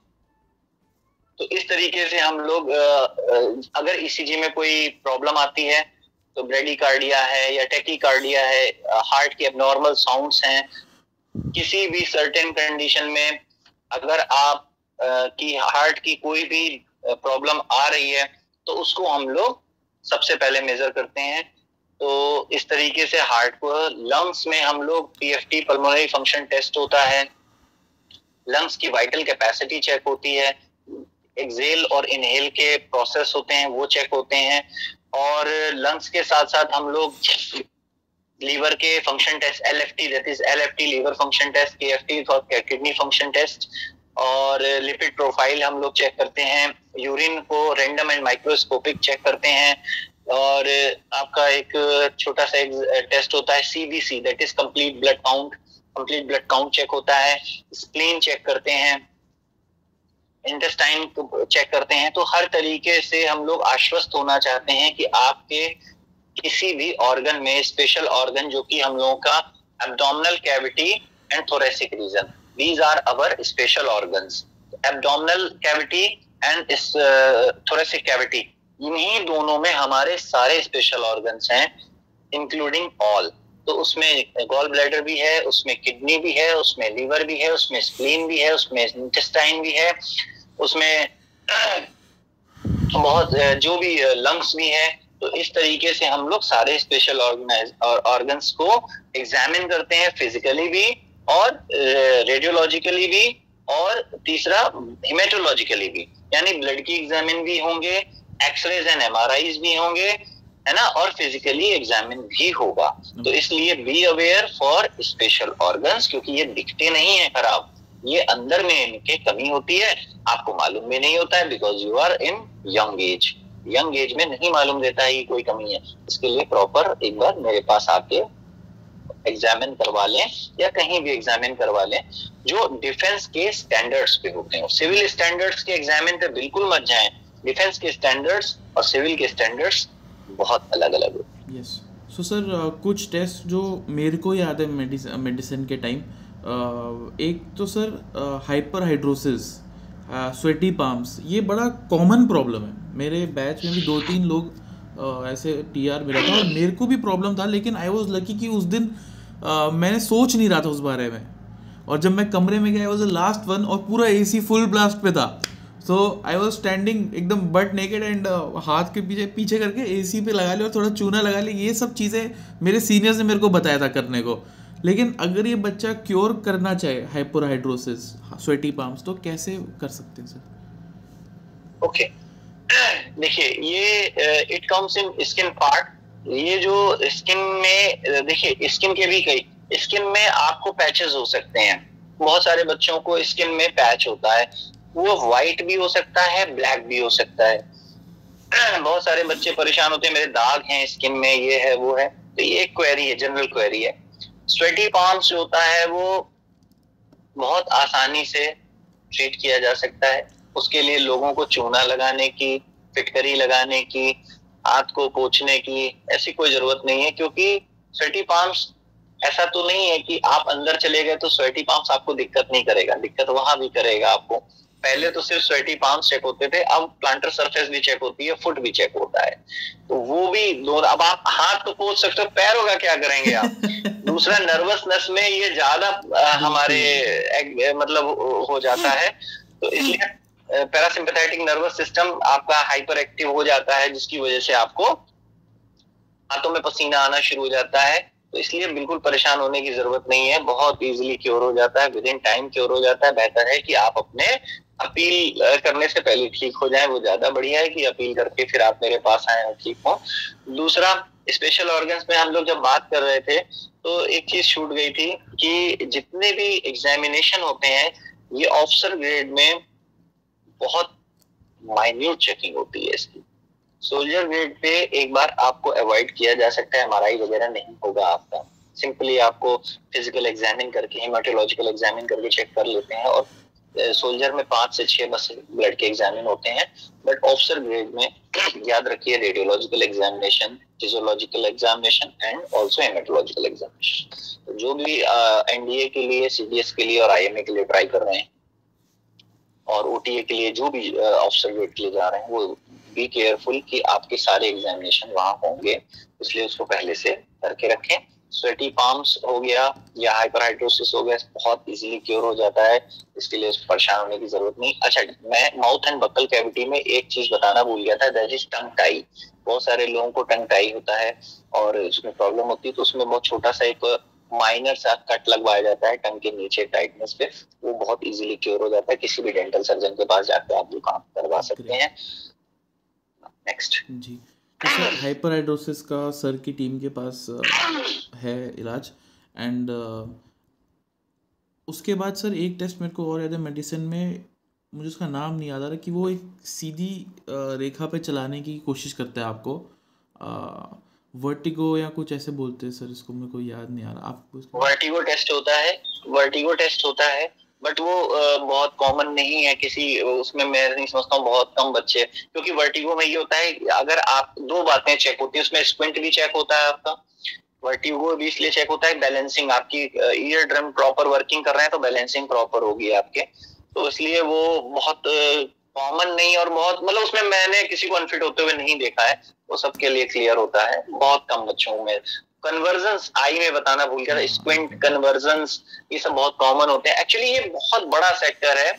तो इस तरीके से हम लोग अगर ईसीजी में कोई प्रॉब्लम आती है तो ब्रेडिकार्डिया है या टेकिकार्डिया है हार्ट के नॉर्मल साउंड्स हैं, किसी भी सर्टेन कंडीशन में अगर आप की हार्ट की कोई भी प्रॉब्लम आ रही है तो उसको हम लोग सबसे पहले मेजर करते हैं। तो इस तरीके से हार्ट को लंग्स में हम लोग पीएफटी पल्मोनरी फ़ंक्शन टेस्ट होता है। लंग्स की वाइटल कैपेसिटी चेक होती है। एक्सेल और इनहेल के प्रोसेस होते हैं, वो चेक होते हैं। और लंग्स के साथ साथ हम लोग लीवर के function test L F T that is L F T liver function test K F T kidney function test और लिपिड प्रोफ़ाइल हम लोग चेक करते हैं। यूरिन को रेंडम एंड माइक्रोस्कोपिक चेक करते हैं। और आपका एक छोटा सा एक टेस्ट होता है CBC that is complete blood count complete blood count check होता है स्प्लीन चेक करते हैं इंटेस्टाइन चेक करते हैं। तो हर तरीके से हम लोग आश्वस्त होना चाहते हैं कि आपके किसी भी ऑर्गन में स्पेशल ऑर्गन जो कि हम लोगों का abdominal cavity and thoracic region these are our special organs abdominal cavity and thoracic cavity इन्हीं दोनों में हमारे सारे स्पेशल ऑर्गन्स हैं इंक्लूडिंग ऑल तो उसमें गॉल ब्लैडर भी है, उसमें किडनी भी है, उसमें लीवर भी है, उसमें स्प्लीन भी है, उसमें इंटेस्टाइन भी है, उसमें (clears throat) बहुत जो भी लंग्स भी है। तो इस तरीके से हम लोग सारे स्पेशल ऑर्गेनाइज और ऑर्गन्स को एग्जामिन करते हैं फिजिकली भी और रेडियोलॉजिकली भी और तीसरा हिमेटोलॉजिकली भी। यानी ब्लड की एग्जामिन भी होंगे एक्सरेज एंड एम भी होंगे है ना? और फिजिकली एग्जामिन भी होगा। तो इसलिए be aware for special organs क्योंकि ये दिखते नहीं है खराब। ये अंदर में इनके कमी होती है आपको मालूम भी नहीं होता है because you are in young age young age में नहीं मालूम देता है कि कोई कमी है। इसके लिए प्रॉपर एक बार मेरे पास आके एग्जामिन करवा लें या कहीं भी एग्जामिन करवा लें जो डिफेंस के स्टैंडर्ड्स पे होते हैं। सिविल स्टैंडर्ड्स के एग्जामिन पे बिल्कुल मत जाएँ। डिफेंस के स्टैंडर्ड्स और सिविल के स्टैंडर्ड्स बहुत अलग अलग होते यस सो सर कुछ टेस्ट जो मेरे को याद है मेडिसिन के टाइम एक तो sir hyper hidrosis sweaty palms ये बड़ा कॉमन प्रॉब्लम है। मेरे बैच में भी दो तीन लोग uh, ऐसे टी आर मिला था और मेरे को भी प्रॉब्लम था लेकिन आई वॉज़ लकी कि उस दिन uh, मैंने सोच नहीं रहा था उस बारे में। और जब मैं कमरे में गया वॉज़ अ लास्ट वन और पूरा ए सी फुल ब्लास्ट पे था। सो आई वॉज़ स्टैंडिंग एकदम बट नेकेड एंड हाथ के पीछे पीछे करके ए सी पे लगा लिया और थोड़ा चूना लगा लिया। ये सब चीज़ें मेरे सीनियर्स ने मेरे को बताया था करने को। लेकिन अगर ये बच्चा क्योर करना चाहे हाइपोहाइड्रोसिस स्वेटी पाम्स तो कैसे कर सकते हैं सर? ओके (clears throat) देखिए, ये it comes in skin part ये जो स्किन में, देखिए स्किन के भी कई स्किन में आपको पैचेस हो सकते हैं। बहुत सारे बच्चों को स्किन में पैच होता है। वो व्हाइट भी हो सकता है ब्लैक भी हो सकता है। (clears throat) बहुत सारे बच्चे परेशान होते हैं, मेरे दाग हैं स्किन में ये है, वो है। तो ये एक क्वेरी है जनरल क्वेरी है। स्वेटी पाम्स जो होता है, वो बहुत आसानी से ट्रीट किया जा सकता है। उसके लिए लोगों को चूना लगाने की, फिटकरी लगाने की, हाथ को पोछने की, ऐसी कोई ज़रूरत नहीं है, क्योंकि स्वेटी पाम्स ऐसा तो नहीं है कि आप अंदर चले गए तो स्वेटी पाम्स आपको दिक्कत नहीं करेगा। दिक्कत वहाँ भी करेगा आपको। पहले तो सिर्फ़ स्वेटी पाम्स चेक होते थे अब प्लांटर सरफेस भी चेक होती है फुट भी चेक होता है। तो वो भी दो अब आप हाथ तो पोच सकते हो पैरों का क्या करेंगे आप? (laughs) दूसरा नर्वस नस में ये ज़्यादा हमारे एक, मतलब हो जाता है। तो इसलिए पैरासिम्पथेटिक नर्वस सिस्टम आपका हाइपर एक्टिव हो जाता है जिसकी वजह से आपको हाथों में पसीना आना शुरू हो जाता है। तो इसलिए बिल्कुल परेशान होने की ज़रूरत नहीं है बहुत इजीली क्योर हो जाता है विद इन टाइम क्योर हो जाता है बेहतर है कि आप अपने अपील करने से पहले ठीक हो जाए, वो ज़्यादा बढ़िया है कि अपील करके फिर आप मेरे पास आए और ठीक हो। दूसरा स्पेशल ऑर्गन्स में हम लोग जब बात कर रहे थे तो एक चीज़ छूट गई थी कि जितने भी एग्जामिनेशन होते हैं, ये ऑफिसर ग्रेड में बहुत माइन्यूट चेकिंग होती है इसकी। सोल्जर ग्रेड पे एक बार आपको अवॉइड किया जा सकता है एमआरआई वगैरह नहीं होगा आपका। सिंपली आपको फ़िज़िकल एग्जामिन करके हेमाटोलॉजिकल एग्जामिन करके चेक कर लेते हैं और सोल्जर में पाँच से छह बस ब्लड के एग्जामिन होते हैं बट ऑफिसर ग्रेड में (clears throat) याद रखिए radiological examination physiological examination and also haematological examination जो भी एनडीए के लिए सीडीएस के लिए और आईएमए के लिए ट्राई कर रहे हैं, और ओटीए के लिए जो भी ऑफिसर ग्रेड के लिए जा रहे हैं, वो बी केयरफुल कि आपके सारे एग्जामिनेशन वहाँ होंगे, इसलिए उसको पहले से करके रखें। स्वेटी पाम्स हो गया या हाइपरहाइड्रोसिस हो गया बहुत इजीली क्योर हो जाता है। इसके लिए परेशान होने की ज़रूरत नहीं। अच्छा मैं माउथ एंड बकल कैविटी में एक चीज़ बताना भूल गया था दैट इज़ टंग टाई बहुत सारे लोगों को टंग टाई होता है और उसमें प्रॉब्लम होती है तो उसमें बहुत छोटा सा एक माइनर सा कट लगवाया जाता है टंग के नीचे टाइटनेस पे। वो बहुत इजीली क्योर हो जाता है। किसी भी डेंटल सर्जन के पास जाकर आप वो काम करवा सकते हैं। नेक्स्ट जी। सर हाइपरहाइड्रोसिस का सर की टीम के पास है इलाज एंड उसके बाद सर एक टेस्ट मेरे को और याद है मेडिसिन में, मुझे उसका नाम नहीं याद आ रहा कि वो एक सीधी रेखा पे चलाने की कोशिश करता है आपको। वर्टिगो या कुछ ऐसे बोलते हैं सर, इसको मेरे को याद नहीं आ रहा। आपको वर्टिगो टेस्ट होता है वर्टिगो टेस्ट होता है बट वो बहुत कॉमन नहीं है किसी, उसमें मैं नहीं समझता हूँ बहुत कम बच्चे क्योंकि वर्टिगो में ये होता है अगर आप दो बातें चेक होती है, उसमें स्क्विंट भी चेक होता है आपका वर्टिगो भी इसलिए चेक होता है बैलेंसिंग आपकी ईयर ड्रम प्रॉपर वर्किंग कर रहे हैं तो बैलेंसिंग प्रॉपर होगी आपके। तो इसलिए वो बहुत कॉमन नहीं और बहुत मतलब उसमें मैंने किसी को अनफिट होते हुए नहीं देखा है। वो सबके लिए क्लियर होता है, बहुत कम बच्चों में। कन्वर्जन आई में बताना भूल गया था स्क्विंट कन्वर्जन्स ये सब बहुत कॉमन होते हैं। एक्चुअली ये बहुत बड़ा सेक्टर है।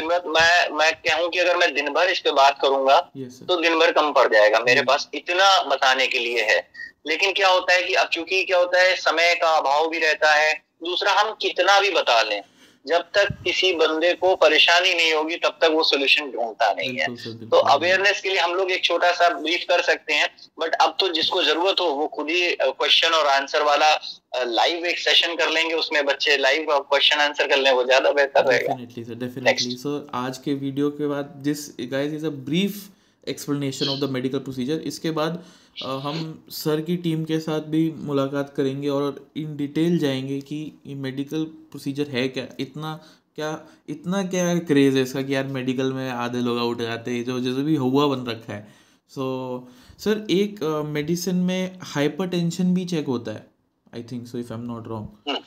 मैं मैं कहूँ कि अगर मैं दिन भर इस पर बात करूँगा yes, तो दिन भर कम पड़ जाएगा मेरे पास इतना बताने के लिए है। लेकिन क्या होता है कि अब चूँकि क्या होता है समय का अभाव भी रहता है दूसरा हम कितना भी बता लें जब तक किसी बंदे को परेशानी नहीं होगी तब तक वो सोल्यूशन ढूंढता नहीं है। तो अवेयरनेस के लिए हम लोग एक छोटा सा ब्रीफ कर सकते हैं बट अब तो जिसको ज़रूरत हो वो खुद ही क्वेश्चन और आंसर वाला लाइव एक सेशन कर लेंगे उसमें बच्चे लाइव क्वेश्चन आंसर कर लें वो ज़्यादा बेहतर रहेगा। डेफिनेटली सर डेफिनेटली सो आज के वीडियो के बाद this guys is a brief explanation of the medical procedure इसके बाद हम सर की टीम के साथ भी मुलाकात करेंगे और इन डिटेल जाएँगे कि ये मेडिकल प्रोसीजर है क्या। इतना क्या इतना क्या क्रेज़ है इसका कि यार मेडिकल में आधे लोग आउट जाते हैं जो जैसे भी हुआ बन रखा है। सो so, सर एक मेडिसिन uh, में हाइपर टेंशन भी चेक होता है I think so if I am not wrong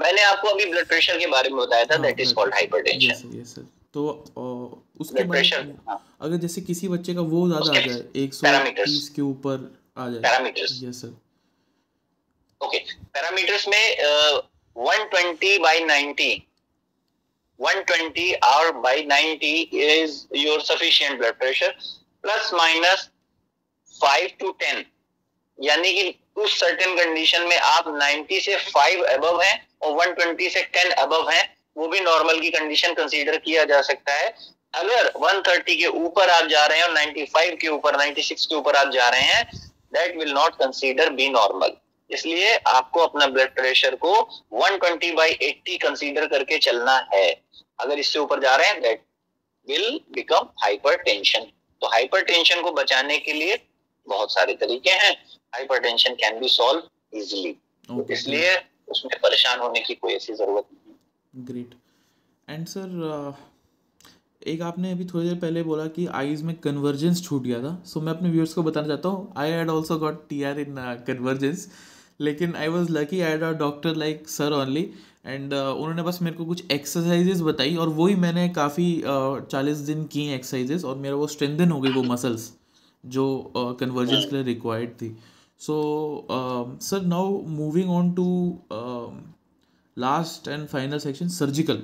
मैंने आपको अभी ब्लड प्रेशर के बारे में बताया था that is called hypertension yes sir तो उसके बाद हाँ। अगर जैसे किसी बच्चे का वो ज़्यादा आ जाए एक सौ तीस के ऊपर आ जाए। Parameters yes sir okay parameters में one twenty by ninety one twenty और by ninety is your sufficient blood pressure plus minus five to ten यानी कि उस सर्टेन कंडीशन में आप 90 से 5 अबव हैं और 120 से 10 अबव हैं वो भी नॉर्मल की कंडीशन कंसीडर किया जा सकता है। अगर 130 के ऊपर आप जा रहे हैं और 95 के ऊपर 96 के ऊपर आप जा रहे हैं that will not consider be normal इसलिए आपको अपना ब्लड प्रेशर को 120 ट्वेंटी बाई एट्टी कंसिडर करके चलना है। अगर इससे ऊपर जा रहे हैं दैट विल बिकम हाइपर तो हाइपर को बचाने के लिए बहुत सारे तरीके हैं। Hypertension can be solve easily इसलिए उसमें परेशान होने की कोई ऐसी ज़रूरत नहीं ग्रेट एंड सर एक आपने अभी थोड़ी देर पहले बोला कि आईज में कन्वर्जेंस छूट गया था सो so, मैं अपने व्यूअर्स को बताना चाहता हूँ I had also got T R in convergence लेकिन I was lucky I a doctor like sir only and उन्होंने बस मेरे को कुछ एक्सरसाइजेज बताई और वही मैंने काफ़ी चालीस uh, दिन की एक्सरसाइजेज और मेरा वो स्ट्रेंथन हो गई वो मसल्स जो कन्वर्जेंस uh, के लिए रिक्वायर्ड थी। So sir now moving on to last and final section surgical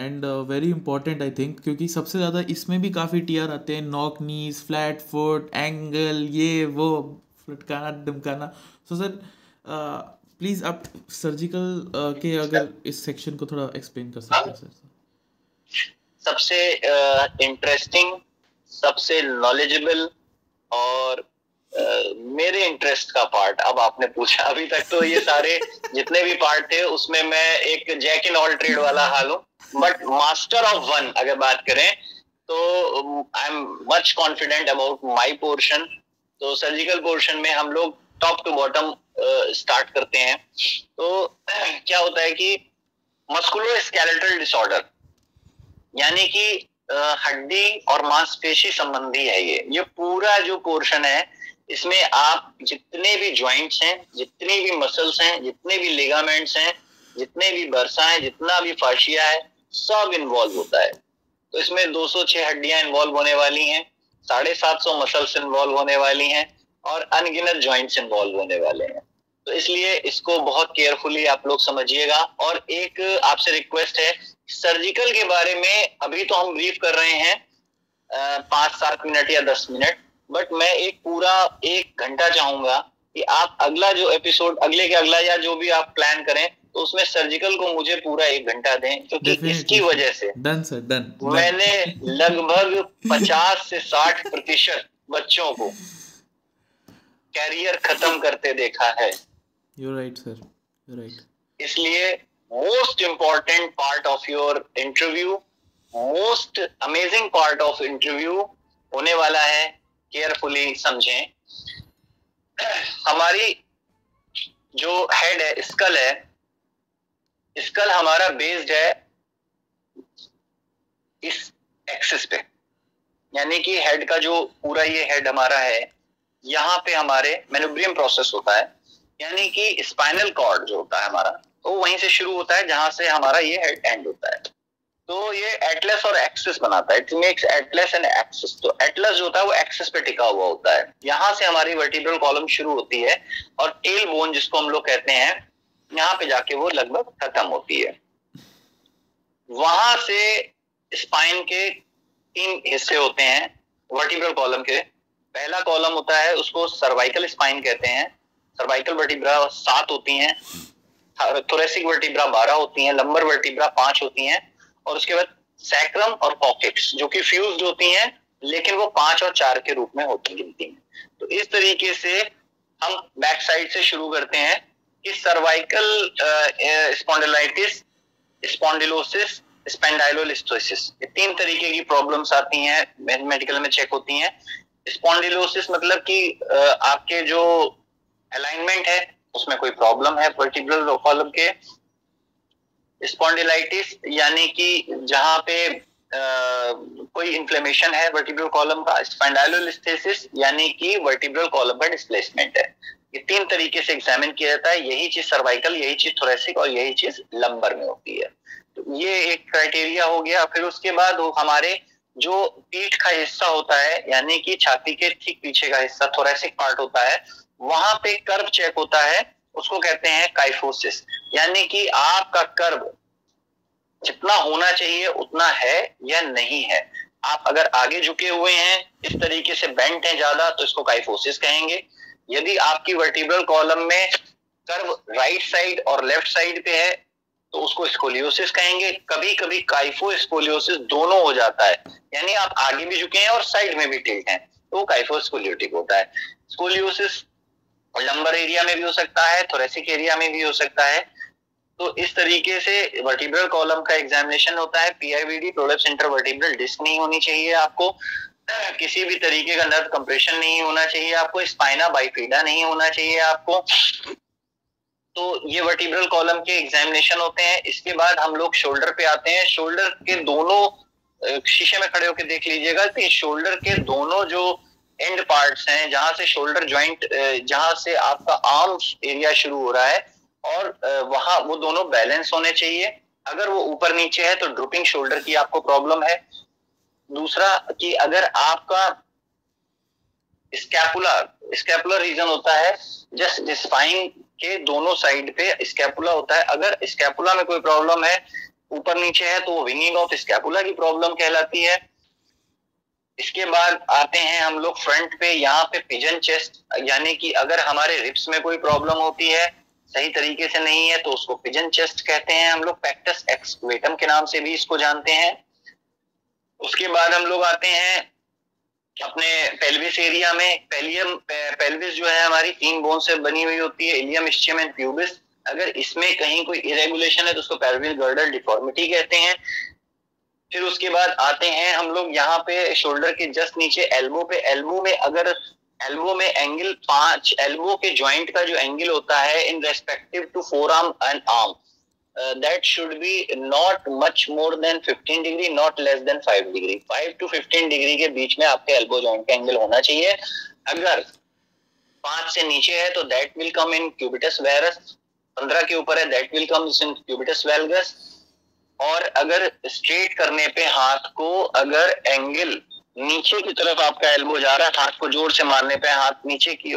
and very important I think क्योंकि सबसे ज़्यादा इसमें भी काफ़ी टीयर आते हैं knock knees flat foot angle ये वो फटकाना डमकाना सो सर प्लीज़ आप सर्जिकल uh, के अगर इस सेक्शन को थोड़ा एक्सप्लेन कर सकते हैं सर सबसे इंटरेस्टिंग uh, सबसे नॉलेजेबल और Uh, मेरे इंटरेस्ट का पार्ट अब आपने पूछा अभी तक तो ये सारे जितने भी पार्ट थे उसमें मैं एक जैक इन ऑल ट्रेड वाला हाल हूँ। बट मास्टर ऑफ़ वन अगर बात करें तो I am much confident about my portion तो सर्जिकल पोर्शन में हम लोग टॉप टू बॉटम स्टार्ट करते हैं। तो (clears throat) क्या होता है कि मस्कुलो स्केलेटल डिसऑर्डर यानी कि हड्डी और मांसपेशी संबंधी है ये। ये पूरा जो पोर्शन है, इसमें आप जितने भी ज्वाइंट्स हैं, जितने भी मसल्स हैं, जितने भी लिगामेंट्स हैं, जितने भी बरसा हैं, जितना भी फाशिया है सब इन्वॉल्व होता है। तो इसमें 206 हड्डियाँ इन्वॉल्व होने वाली हैं, साढ़े सात सौ मसल्स इन्वॉल्व होने वाली हैं और अनगिनत ज्वाइंट्स इन्वॉल्व होने वाले हैं। तो इसलिए इसको बहुत केयरफुली आप लोग समझिएगा। और एक आपसे रिक्वेस्ट है सर्जिकल के बारे में अभी तो हम ब्रीफ कर रहे हैं पाँच सात मिनट या दस मिनट बट मैं एक पूरा एक घंटा चाहूँगा कि आप अगला जो एपिसोड अगले के अगला या जो भी आप प्लान करें तो उसमें सर्जिकल को मुझे पूरा एक घंटा दें क्योंकि इसकी वजह से। डन सर डन मैंने लगभग पचास से साठ प्रतिशत बच्चों को कैरियर खत्म करते देखा है। You right sir you right इसलिए most important part of your interview most amazing part of interview होने वाला है केयरफुली समझें। हमारी जो हेड है स्कल है स्कल हमारा बेस्ड है इस एक्सिस पे। यानी कि हेड का जो पूरा ये हेड हमारा है, यहाँ पे हमारे मेनुब्रियम प्रोसेस होता है। यानी कि स्पाइनल कॉर्ड जो होता है हमारा तो वहीं से शुरू होता है जहाँ से हमारा ये हेड एंड होता है। तो ये एटलस और एक्सिस बनाता है। It makes atlas and axis तो एटलस जो होता है वो एक्सिस पे टिका हुआ होता है। यहाँ से हमारी वर्टिब्रल कॉलम शुरू होती है और टेल बोन जिसको हम लोग कहते हैं यहाँ पे जाके वो लगभग खत्म होती है। वहाँ से स्पाइन के तीन हिस्से होते हैं वर्टिब्रल कॉलम के। पहला कॉलम होता है, उसको सर्वाइकल स्पाइन कहते हैं। सर्वाइकल वर्टिब्रा सात होती हैं थोरेसिक वर्टिब्रा बारह होती हैं लंबर वर्टिब्रा पाँच होती हैं, और उसके बाद सैक्रम और पॉकेट्स जो कि फ्यूज होती हैं, लेकिन वो पाँच और चार के रूप में होती गिनती हैं। तो इस तरीके से हम बैक साइड से शुरू करते हैं। कि सर्वाइकल स्पॉन्डिलाइटिस स्पॉन्डिलोसिस स्पेंडाइलोलिस्टोसिस ये तीन तरीके की प्रॉब्लम्स आती हैं मेडिकल में चेक होती हैं। स्पॉन्डिलोसिस मतलब कि आपके जो अलाइनमेंट है उसमें कोई प्रॉब्लम है पर्टिकुलर कॉलम के। स्पॉन्डिलाइटिस यानी कि जहाँ पे आ, कोई इन्फ्लेमेशन है वर्टिब्रल कॉलम का स्पेंडाइलोलिस्थेसिस यानी कि वर्टिब्रल कॉलम का डिस्प्लेसमेंट है। ये तीन तरीके से एग्जामिन किया जाता है। यही चीज़ सर्वाइकल यही चीज़ थोरेसिक और यही चीज़ लंबर में होती है। तो ये एक क्राइटेरिया हो गया। फिर उसके बाद हमारे जो पीठ का हिस्सा होता है, यानी कि छाती के ठीक पीछे का हिस्सा थोरेसिक पार्ट होता है, वहाँ पे कर्व चेक होता है। उसको कहते हैं काइफोसिस यानी कि आपका कर्व जितना होना चाहिए, उतना है या नहीं है। आप अगर आगे झुके हुए हैं, इस तरीके से बेंट है ज़्यादा तो इसको काइफोसिस कहेंगे। यदि आपकी वर्टिब्रल कॉलम में कर्व राइट साइड और लेफ़्ट साइड पे है तो उसको स्कोलियोसिस कहेंगे। कभी कभी काइफो स्कोलियोसिस दोनों हो जाता है। यानी आप आगे भी झुके हैं और साइड में भी टिल्ट हैं तो वो काइफो स्कोलियोटिक होता है। स्कोलियोसिस लंबर एरिया में भी हो सकता है थोरेसिक एरिया में भी हो सकता है। तो इस तरीके से वर्टिब्रल कॉलम का एग्जामिनेशन होता है। पीआईवीडी प्रोलेप्स इंटरवर्टिब्रल डिस्क नहीं होनी चाहिए आपको। किसी भी तरीके का नर्व कंप्रेशन नहीं होना चाहिए, आपको स्पाइना बाइफीडा नहीं होना चाहिए आपको। तो ये वर्टिब्रल कॉलम के एग्जामिनेशन होते हैं। इसके बाद हम लोग शोल्डर पे आते हैं। शोल्डर के दोनों शीशे में खड़े होकर देख लीजिएगा कि शोल्डर के दोनों जो एंड पार्ट्स हैं, जहाँ से शोल्डर ज्वाइंट जहाँ से आपका आर्म एरिया शुरू हो रहा है, और वहाँ वो दोनों बैलेंस होने चाहिए। अगर वो ऊपर नीचे है तो ड्रुपिंग शोल्डर की आपको प्रॉब्लम है। दूसरा कि अगर आपका स्कैपुला स्कैपुलर रीजन होता है जस्ट स्पाइन के दोनों साइड पे स्कैपुला होता है। अगर स्कैपुला में कोई प्रॉब्लम है, ऊपर नीचे है तो विंगिंग ऑफ़ स्कैपुला की प्रॉब्लम कहलाती है। इसके बाद आते हैं हम लोग फ्रंट पे, यहाँ पे पिजन चेस्ट यानी कि अगर हमारे रिप्स में कोई प्रॉब्लम होती है, सही तरीके से नहीं है तो उसको पिजन चेस्ट कहते हैं। हम लोग पैक्टस एक्सवेटम के नाम से भी इसको जानते हैं। उसके बाद हम लोग आते हैं अपने पेल्विस एरिया में। पेलियम पेल्विस जो है हमारी तीन बोन से बनी हुई होती है इलियम इस्चियम एंड प्यूबिस अगर इसमें कहीं कोई इरेगुलेशन है तो उसको पेल्विल गर्डल डिफॉर्मिटी कहते हैं। फिर उसके बाद आते हैं हम लोग यहाँ पे शोल्डर के जस्ट नीचे एल्बो पे। एल्बो में अगर एल्बो में एंगल पाँच एल्बो के ज्वाइंट का जो एंगल होता है in respective to forearm and arm that should be not much more than 15 degree not less than 5 degree 5 to 15 degree के बीच में आपके एल्बो जॉइंट का एंगल होना चाहिए। अगर पाँच से नीचे है तो that will come in cubitus varus पंद्रह के ऊपर है that will come in cubitus valgus और अगर स्ट्रेट करने पे हाथ को अगर एंगल नीचे की तरफ़ आपका एल्बो जा रहा है, हाथ को ज़ोर से मारने पे हाथ नीचे की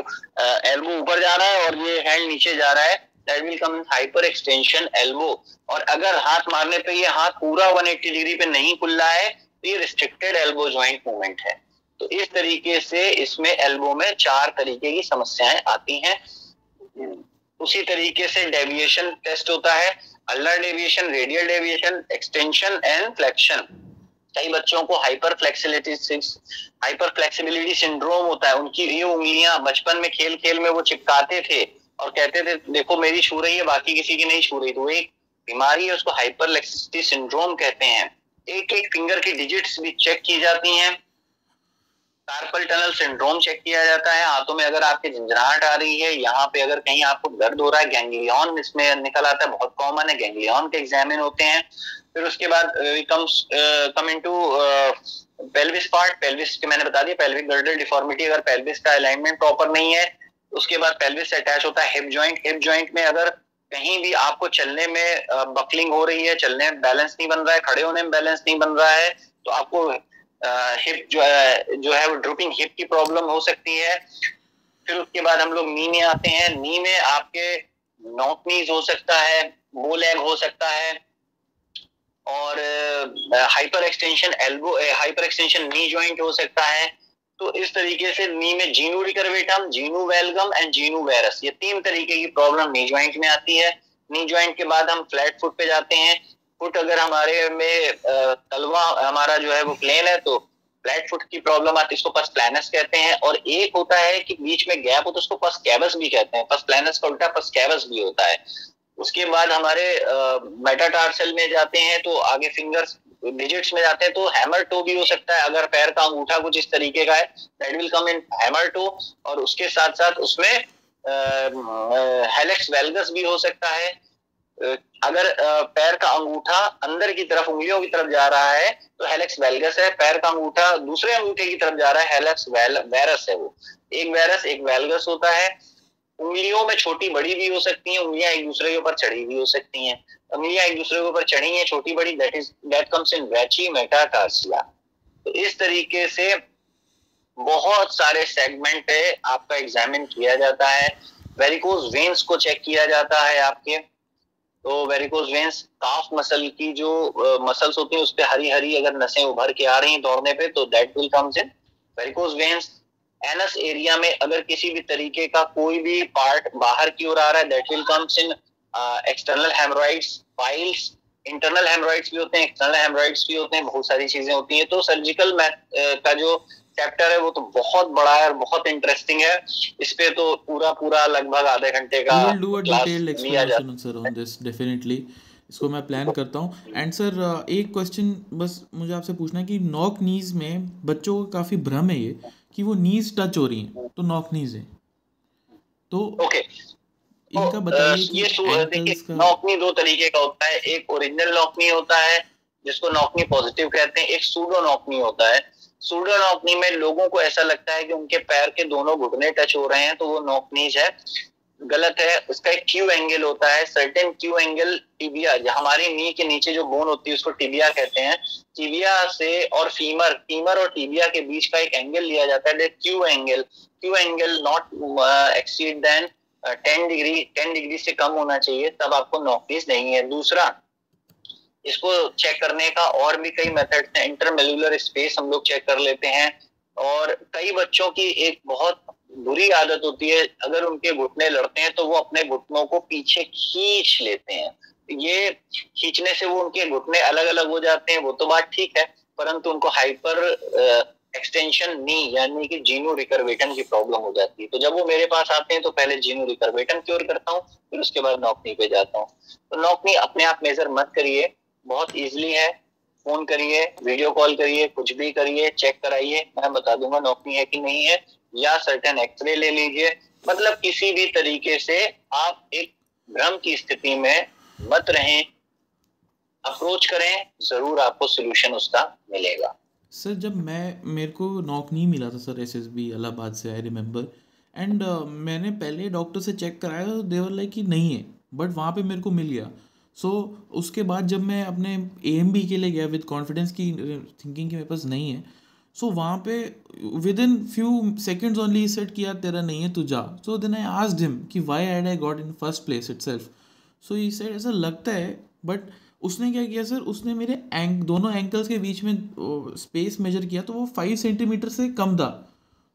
एल्बो ऊपर जा रहा है और ये हैंड नीचे जा रहा है that will come hyperextension elbow और अगर हाथ मारने पे ये हाथ पूरा 180 डिग्री पे नहीं खुल रहा है तो ये रिस्ट्रिक्टेड एल्बो ज्वाइंट मूवमेंट है। तो इस तरीके से इसमें एल्बो में चार तरीके की समस्याएँ आती हैं। उसी तरीके से डेविएशन टेस्ट होता है अल्लर deviation radial deviation extension and flexion कई बच्चों को hyper flexibility hyper flexibility syndrome होता है। उनकी ये उंगलियाँ बचपन में खेल खेल में वो चिपकाते थे। और कहते थे, देखो, मेरी छू रही है, बाकी किसी की नहीं छू रही। तो एक बीमारी है, उसको हाइपर फ्लेक्सिबिलिटी सिंड्रोम कहते हैं। एक एक फिंगर की डिजिट्स भी चेक की जाती हैं। कार्पल टनल सिंड्रोम चेक किया जाता है। हाथों में अगर आपके झंझनाहट आ रही है, यहाँ पे अगर कहीं आपको दर्द हो रहा है गैंग्लियन इसमें निकल आता है, बहुत कॉमन है। गैंग्लियन के एग्जामिन होते हैं। फिर उसके बाद comes come into pelvis part pelvis के मैंने बता दिया पेल्विक गर्डल डिफॉर्मिटी अगर पेल्विस का अलाइनमेंट प्रॉपर नहीं है उसके बाद पेल्विस अटैच होता है हिप जॉइंट हिप जॉइंट में अगर कहीं भी आपको चलने में बकलिंग हो रही है, चलने में बैलेंस नहीं बन रहा है, खड़े होने में बैलेंस नहीं बन रहा है तो आपको हिप जो है जो है वो ड्रूपिंग हिप की प्रॉब्लम हो सकती है। फिर उसके बाद हम लोग नी में आते हैं। नी में आपके नॉक नीज हो सकता है बो लेग हो सकता है और hyperextension elbow hyperextension knee joint हो सकता है। तो इस तरीके से नी में genu recurvatum, genu valgum and genu varus. ये तीन तरीके की प्रॉब्लम नी ज्वाइंट में आती है। नी ज्वाइंट के बाद हम फ्लैट फुट पे जाते हैं। फुट अगर हमारे में तलवा हमारा जो है वो प्लेन है तो फ्लैट फुट की प्रॉब्लम आती है, इसको पस प्लानस कहते हैं। और एक होता है कि बीच में गैप हो तो उसको पस कैबस भी कहते हैं। पस प्लानस का उल्टा पस कैबस भी होता है। उसके बाद हमारे मेटाटार्सल में जाते हैं तो आगे फिंगर्स डिजिट्स में जाते हैं तो हैमर टो भी हो सकता है। अगर पैर का अंगूठा कुछ इस तरीके का है that will come in hammer toe और उसके साथ साथ उसमें हेलेक्स वेलगस भी हो सकता है। अगर पैर का अंगूठा अंदर की तरफ़, उंगलियों की तरफ़ जा रहा है तो हेलेक्स वेलगस है। पैर का अंगूठा दूसरे अंगूठे की तरफ़ जा रहा है हेलेक्स वेल वेरस है वो। एक वेरस एक वेलगस होता है। उंगलियों में छोटी बड़ी भी हो सकती है, उंगलियाँ एक दूसरे के ऊपर चढ़ी भी हो सकती हैं। उंगलियाँ एक दूसरे के ऊपर चढ़ी है, छोटी बड़ी that is that comes in वैची मेटाटार्सिया तो इस तरीके से बहुत सारे सेगमेंट है आपका एग्जामिन किया जाता है। वेरिकोज वेन्स को चेक किया जाता है आपके। तो वेरिकोज वेन्स काफ मसल की जो मसल्स होती हैं, उस पर हरी हरी अगर नसें उभर के आ रही हैं दौड़ने पे तो that will comes in varicose veins anus area में अगर किसी भी तरीके का कोई भी पार्ट बाहर की ओर आ रहा है that will comes in external haemorrhoids piles internal haemorrhoids भी होते हैं एक्सटर्नल हेमराइड्स भी होते हैं बहुत सारी चीज़ें होती हैं। तो सर्जिकल मैथ का जो चैप्टर है वो तो बहुत बड़ा है और बहुत इंटरेस्टिंग है। इस पे तो पूरा पूरा लगभग आधे घंटे का क्लास लिया जाता सर ऑन दिस डेफिनेटली इसको मैं प्लान करता हूँ। एंड सर एक क्वेश्चन बस मुझे आपसे पूछना है कि नॉक नीज में बच्चों को काफ़ी भ्रम है ये कि वो नीज टच हो रही हैं तो नॉक नीज है। तो ओके इनका तो, बताइए ये देखिए नौकनी दो तरीके का होता है। एक ओरिजिनल नौकनी होता है जिसको नौकनी पॉजिटिव कहते हैं। एक सूडो नौकनी होता है। सूडो नौकनी में लोगों को ऐसा लगता है कि उनके पैर के दोनों घुटने टच हो रहे हैं तो वो नौकनीज है। गलत है। उसका एक क्यू एंगल होता है। सर्टेन क्यू एंगल टिबिया हमारी नी के नीचे जो बोन होती है उसको टिबिया कहते हैं। टिबिया से और फीमर फीमर और टिबिया के बीच का एक एंगल लिया जाता है। Q angle Q angle not exceed than ten degree ten degree से कम होना चाहिए, तब आपको नौकरीज नहीं है। दूसरा, इसको चेक करने का और भी कई मेथड्स हैं। इंटरमेलुलर स्पेस हम लोग चेक कर लेते हैं। और कई बच्चों की एक बहुत बुरी आदत होती है। अगर उनके घुटने लड़ते हैं तो वो अपने घुटनों को पीछे खींच लेते हैं। ये खींचने से वो उनके घुटने अलग अलग हो जाते हैं। वो तो बात ठीक है, परंतु उनको हाइपर एक्सटेंशन नी यानी कि जीनो रिकर्वेटन की प्रॉब्लम हो जाती है। तो जब वो मेरे पास आते हैं तो पहले जीनो रिकर्वेटन क्योर करता हूँ, फिर उसके बाद नौकनी पे जाता हूँ। तो नौकनी अपने आप मेजर मत करिए, बहुत इजीली है। फ़ोन करिए वीडियो कॉल करिए, कुछ भी करिए चेक कराइए। मैं बता दूँगा नौकरी है कि नहीं है, या सर्टेन एक्सरे ले लीजिए। मतलब किसी भी तरीके से आप एक भ्रम की स्थिति में मत रहें। अप्रोच करें, ज़रूर आपको सोल्यूशन उसका मिलेगा। सर जब मैं मेरे को नॉक नहीं मिला था sir S S B Allahabad से आई रिमेम्बर एंड मैंने पहले डॉक्टर से चेक कराया तो देवर लाइक कि नहीं है बट वहाँ पे मेरे को मिल गया। सो so, उसके बाद जब मैं अपने ए एम बी के लिए गया विद कॉन्फिडेंस की थिंकिंग कि मेरे पास नहीं है सो so, वहाँ पे within few seconds only set किया तेरा नहीं है तू जा। So then I asked him कि why had I got in first place itself so ये सेट ऐसा लगता है बट उसने क्या किया सर? उसने मेरे एंक दोनों एंकल्स के बीच में स्पेस मेजर किया तो वो फाइव सेंटीमीटर से कम था।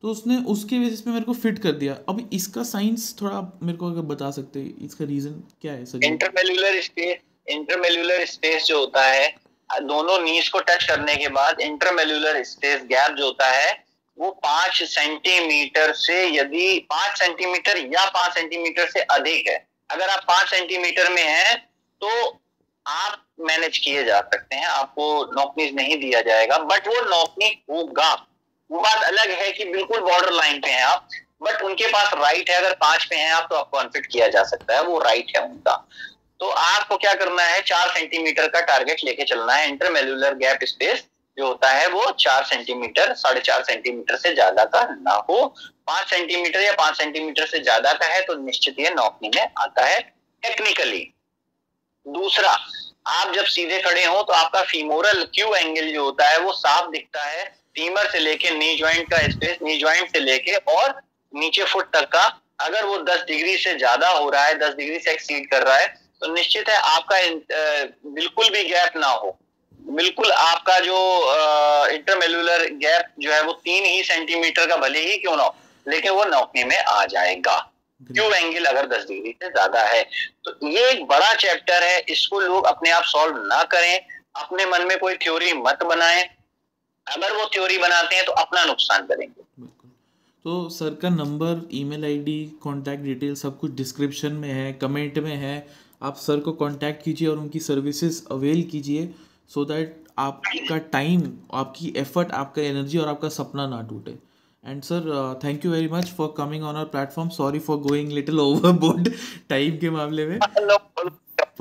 तो उसने उसके बेसिस पे मेरे को फिट कर दिया। अब इसका साइंस थोड़ा मेरे को अगर बता सकते हैं, इसका रीजन क्या है sir? Intermalleolar space intermalleolar space जो होता है, दोनों नीज को टच करने के बाद इंटरमेलुलर स्पेस गैप जो होता है, वो पाँच सेंटीमीटर से यदि, पाँच सेंटीमीटर या पाँच सेंटीमीटर से अधिक है। अगर आप पाँच सेंटीमीटर में हैं तो आप मैनेज किए जा सकते हैं, आपको नौकनीज नहीं दिया जाएगा बट वो नौकनी होगा। वो बात अलग है कि बिल्कुल बॉर्डर लाइन पे हैं आप बट उनके पास राइट है, अगर पाँच पे हैं आप तो आपको अनफिट किया जा सकता है, वो राइट है उनका। तो आपको क्या करना है, चार सेंटीमीटर का टारगेट लेके चलना है इंटरमेलुलर गैप स्पेस जो होता है, वो चार सेंटीमीटर साढ़े चार सेंटीमीटर से ज़्यादा का ना हो। पाँच सेंटीमीटर या पाँच सेंटीमीटर से ज़्यादा का है तो निश्चित ये नौकरी में आता है टेक्निकली दूसरा, आप जब सीधे खड़े हो तो आपका फीमोरल क्यू एंगल जो होता है वो साफ़ दिखता है फीमर से लेके नी ज्वाइंट का स्पेस नी ज्वाइंट से लेके और नीचे फुट तक का। अगर वो 10 डिग्री से ज़्यादा हो रहा है 10 डिग्री से एक्सीड कर रहा है तो निश्चित है आपका बिल्कुल भी गैप ना हो। बिल्कुल आपका जो इंटरमेलुलर गैप जो है वो तीन ही सेंटीमीटर का भले ही क्यों ना हो, लेकिन वो नौकरी में आ जाएगा। क्यू एंगल अगर 10 डिग्री से ज़्यादा है? तो ये एक बड़ा चैप्टर है इसको लोग अपने आप सॉल्व ना करें अपने मन में कोई थ्योरी मत बनाएँ। अगर वो थ्योरी बनाते हैं तो अपना नुकसान करेंगे। तो सर का number email ID contact detail सब कुछ डिस्क्रिप्शन में है कमेंट में है। आप सर को कांटेक्ट कीजिए और उनकी सर्विसेज़ अवेल कीजिए सो दैट आपका टाइम आपकी एफर्ट आपका एनर्जी और आपका सपना ना टूटे। And sir thank you very much for coming on our platform sorry for going little overboard time के मामले में।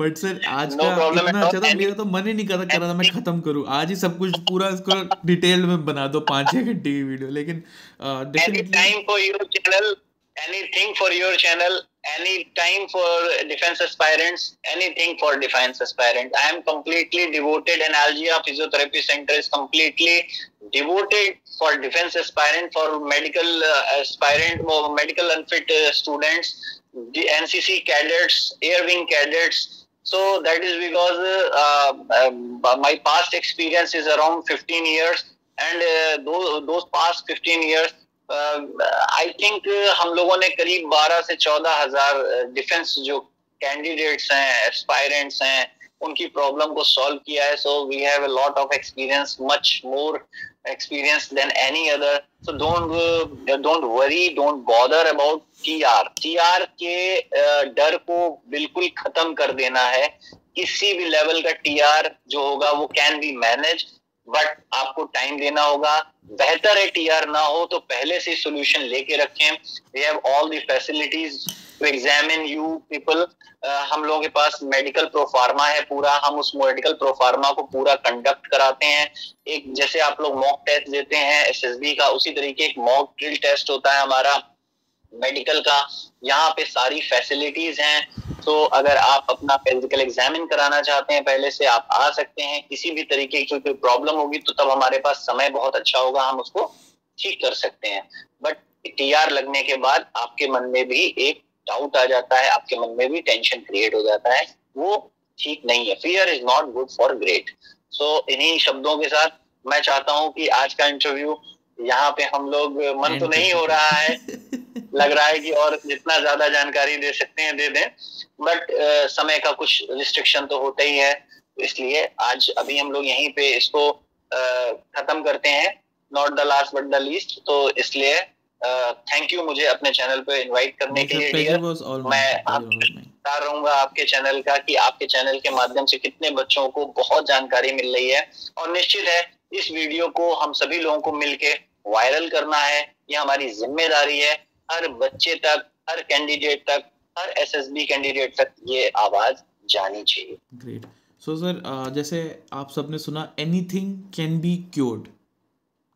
बट सर आज का इतना अच्छा था मेरा तो मन ही नहीं कर रहा था मैं खत्म करूँ। आज ही सब कुछ पूरा इसको डिटेल में बना दो पाँच छह घंटे की वीडियो लेकिन time for your channel anything for your channel any time for defence aspirants anything for defence aspirant I am completely devoted analgesia physiotherapy centre is completely devoted for defense aspirant for medical uh, aspirant or medical unfit uh, students the ncc cadets air wing cadets so that is because uh, um, my past experience is around 15 years and uh, those, those past 15 years I think हम लोगों ने करीब 12 से चौदह हज़ार defence जो candidates हैं aspirants हैं उनकी प्रॉब्लम को सॉल्व किया है so we have a lot of experience much more experience any other. So don't uh, don't worry, don't bother about TR. TR के uh, डर को बिल्कुल खत्म कर देना है किसी भी लेवल का टीआर जो होगा वो कैन बी मैनेज बट आपको टाइम देना होगा। बेहतर है टीआर ना हो तो पहले से सोल्यूशन लेके रखें। We have all the facilities to examine you people हम लोगों के पास मेडिकल प्रोफार्मा है पूरा। हम उस मेडिकल प्रोफार्मा को पूरा कंडक्ट कराते हैं। एक जैसे आप लोग मॉक टेस्ट देते हैं एसएसबी का, उसी तरीके एक मॉक ड्रिल टेस्ट होता है हमारा। मेडिकल का, यहाँ पे सारी फैसिलिटीज़ हैं। तो अगर आप अपना फ़िज़िकल एग्जामिन कराना चाहते हैं, पहले से आप आ सकते हैं किसी भी तरीके की कोई प्रॉब्लम होगी तो तब हमारे पास समय बहुत अच्छा होगा, हम उसको ठीक कर सकते हैं। बट टीआर लगने के बाद आपके मन में भी एक डाउट आ जाता है, आपके मन में भी टेंशन क्रिएट हो जाता है, वो ठीक नहीं है। Fear is not good for great so इन्हीं शब्दों के साथ मैं चाहता हूँ कि आज का इंटरव्यू यहाँ पे हम लोग मन तो नहीं हो रहा है। लग रहा है कि और जितना ज़्यादा जानकारी दे सकते हैं दे दें। बट uh, समय का कुछ रिस्ट्रिक्शन तो होता ही है। तो इसलिए आज अभी हम लोग यहीं पे इसको uh, खत्म करते हैं। Not the last but the least तो इसलिए थैंक uh, यू मुझे अपने चैनल पे इनवाइट करने के लिए। मैं बता रहूँगा आपके चैनल का कि आपके चैनल के माध्यम से कितने बच्चों को बहुत जानकारी मिल रही है। और निश्चित है इस वीडियो को हम सभी लोगों को मिलके वायरल करना है ये हमारी ज़िम्मेदारी है। हर बच्चे तक हर कैंडिडेट तक हर एसएसबी कैंडिडेट तक ये आवाज़ जानी चाहिए। ग्रेट सो सर जैसे आप सबने सुना एनीथिंग कैन बी क्योर्ड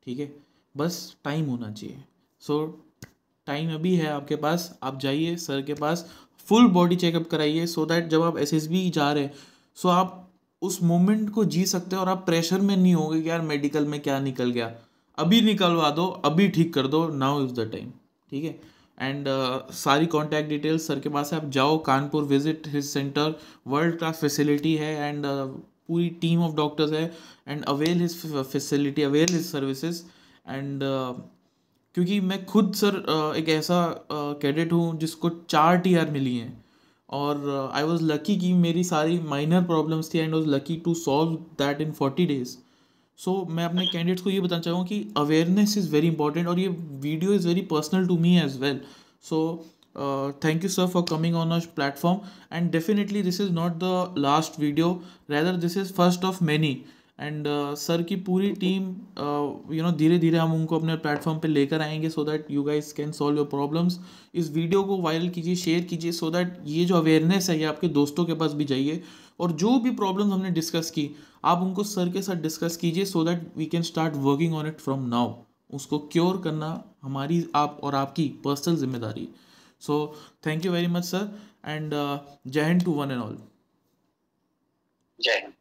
ठीक है? बस टाइम होना चाहिए। सो so, टाइम अभी है आपके पास आप जाइए सर के पास फुल बॉडी चेकअप कराइए सो दैट जब आप एस जा रहे हैं सो आप उस मोमेंट को जी सकते हैं और आप प्रेशर में नहीं होगे कि यार मेडिकल में क्या निकल गया। अभी निकलवा दो अभी ठीक कर दो नाउ इज़ द टाइम ठीक है? एंड uh, सारी कॉन्टैक्ट डिटेल्स सर के पास है आप जाओ Kanpur visit his centre world class facility है एंड uh, पूरी टीम ऑफ़ डॉक्टर्स है and avail his facility avail his services and क्योंकि मैं खुद सर uh, एक ऐसा कैडेट uh, हूँ जिसको चार टी आर मिली हैं और आई वॉज़ लकी कि मेरी सारी माइनर प्रॉब्लम्स थी and was lucky to solve that in forty days so so, मैं अपने कैंडिडेट्स को ये बताना चाहूँगा कि अवेयरनेस इज़ वेरी इंपॉर्टेंट और ये video is very personal to me as well so thank you sir for coming on a platform and definitely this is not the last video rather this is first of many and sir की पूरी team you know धीरे धीरे हम उनको अपने platform पे लेकर आएँगे so that you guys can solve your problems इस वीडियो को वायरल कीजिए शेयर कीजिए सो दैट ये जो अवेयरनेस है ये आपके दोस्तों के पास भी जाइए। और जो भी प्रॉब्लम हमने डिस्कस की, आप उनको सर के साथ डिस्कस कीजिए so that we can start working on it from now उसको क्योर करना हमारी, आप और आपकी पर्सनल ज़िम्मेदारी। So thank you very much sir and Jai Hind to one and all Jai Hind.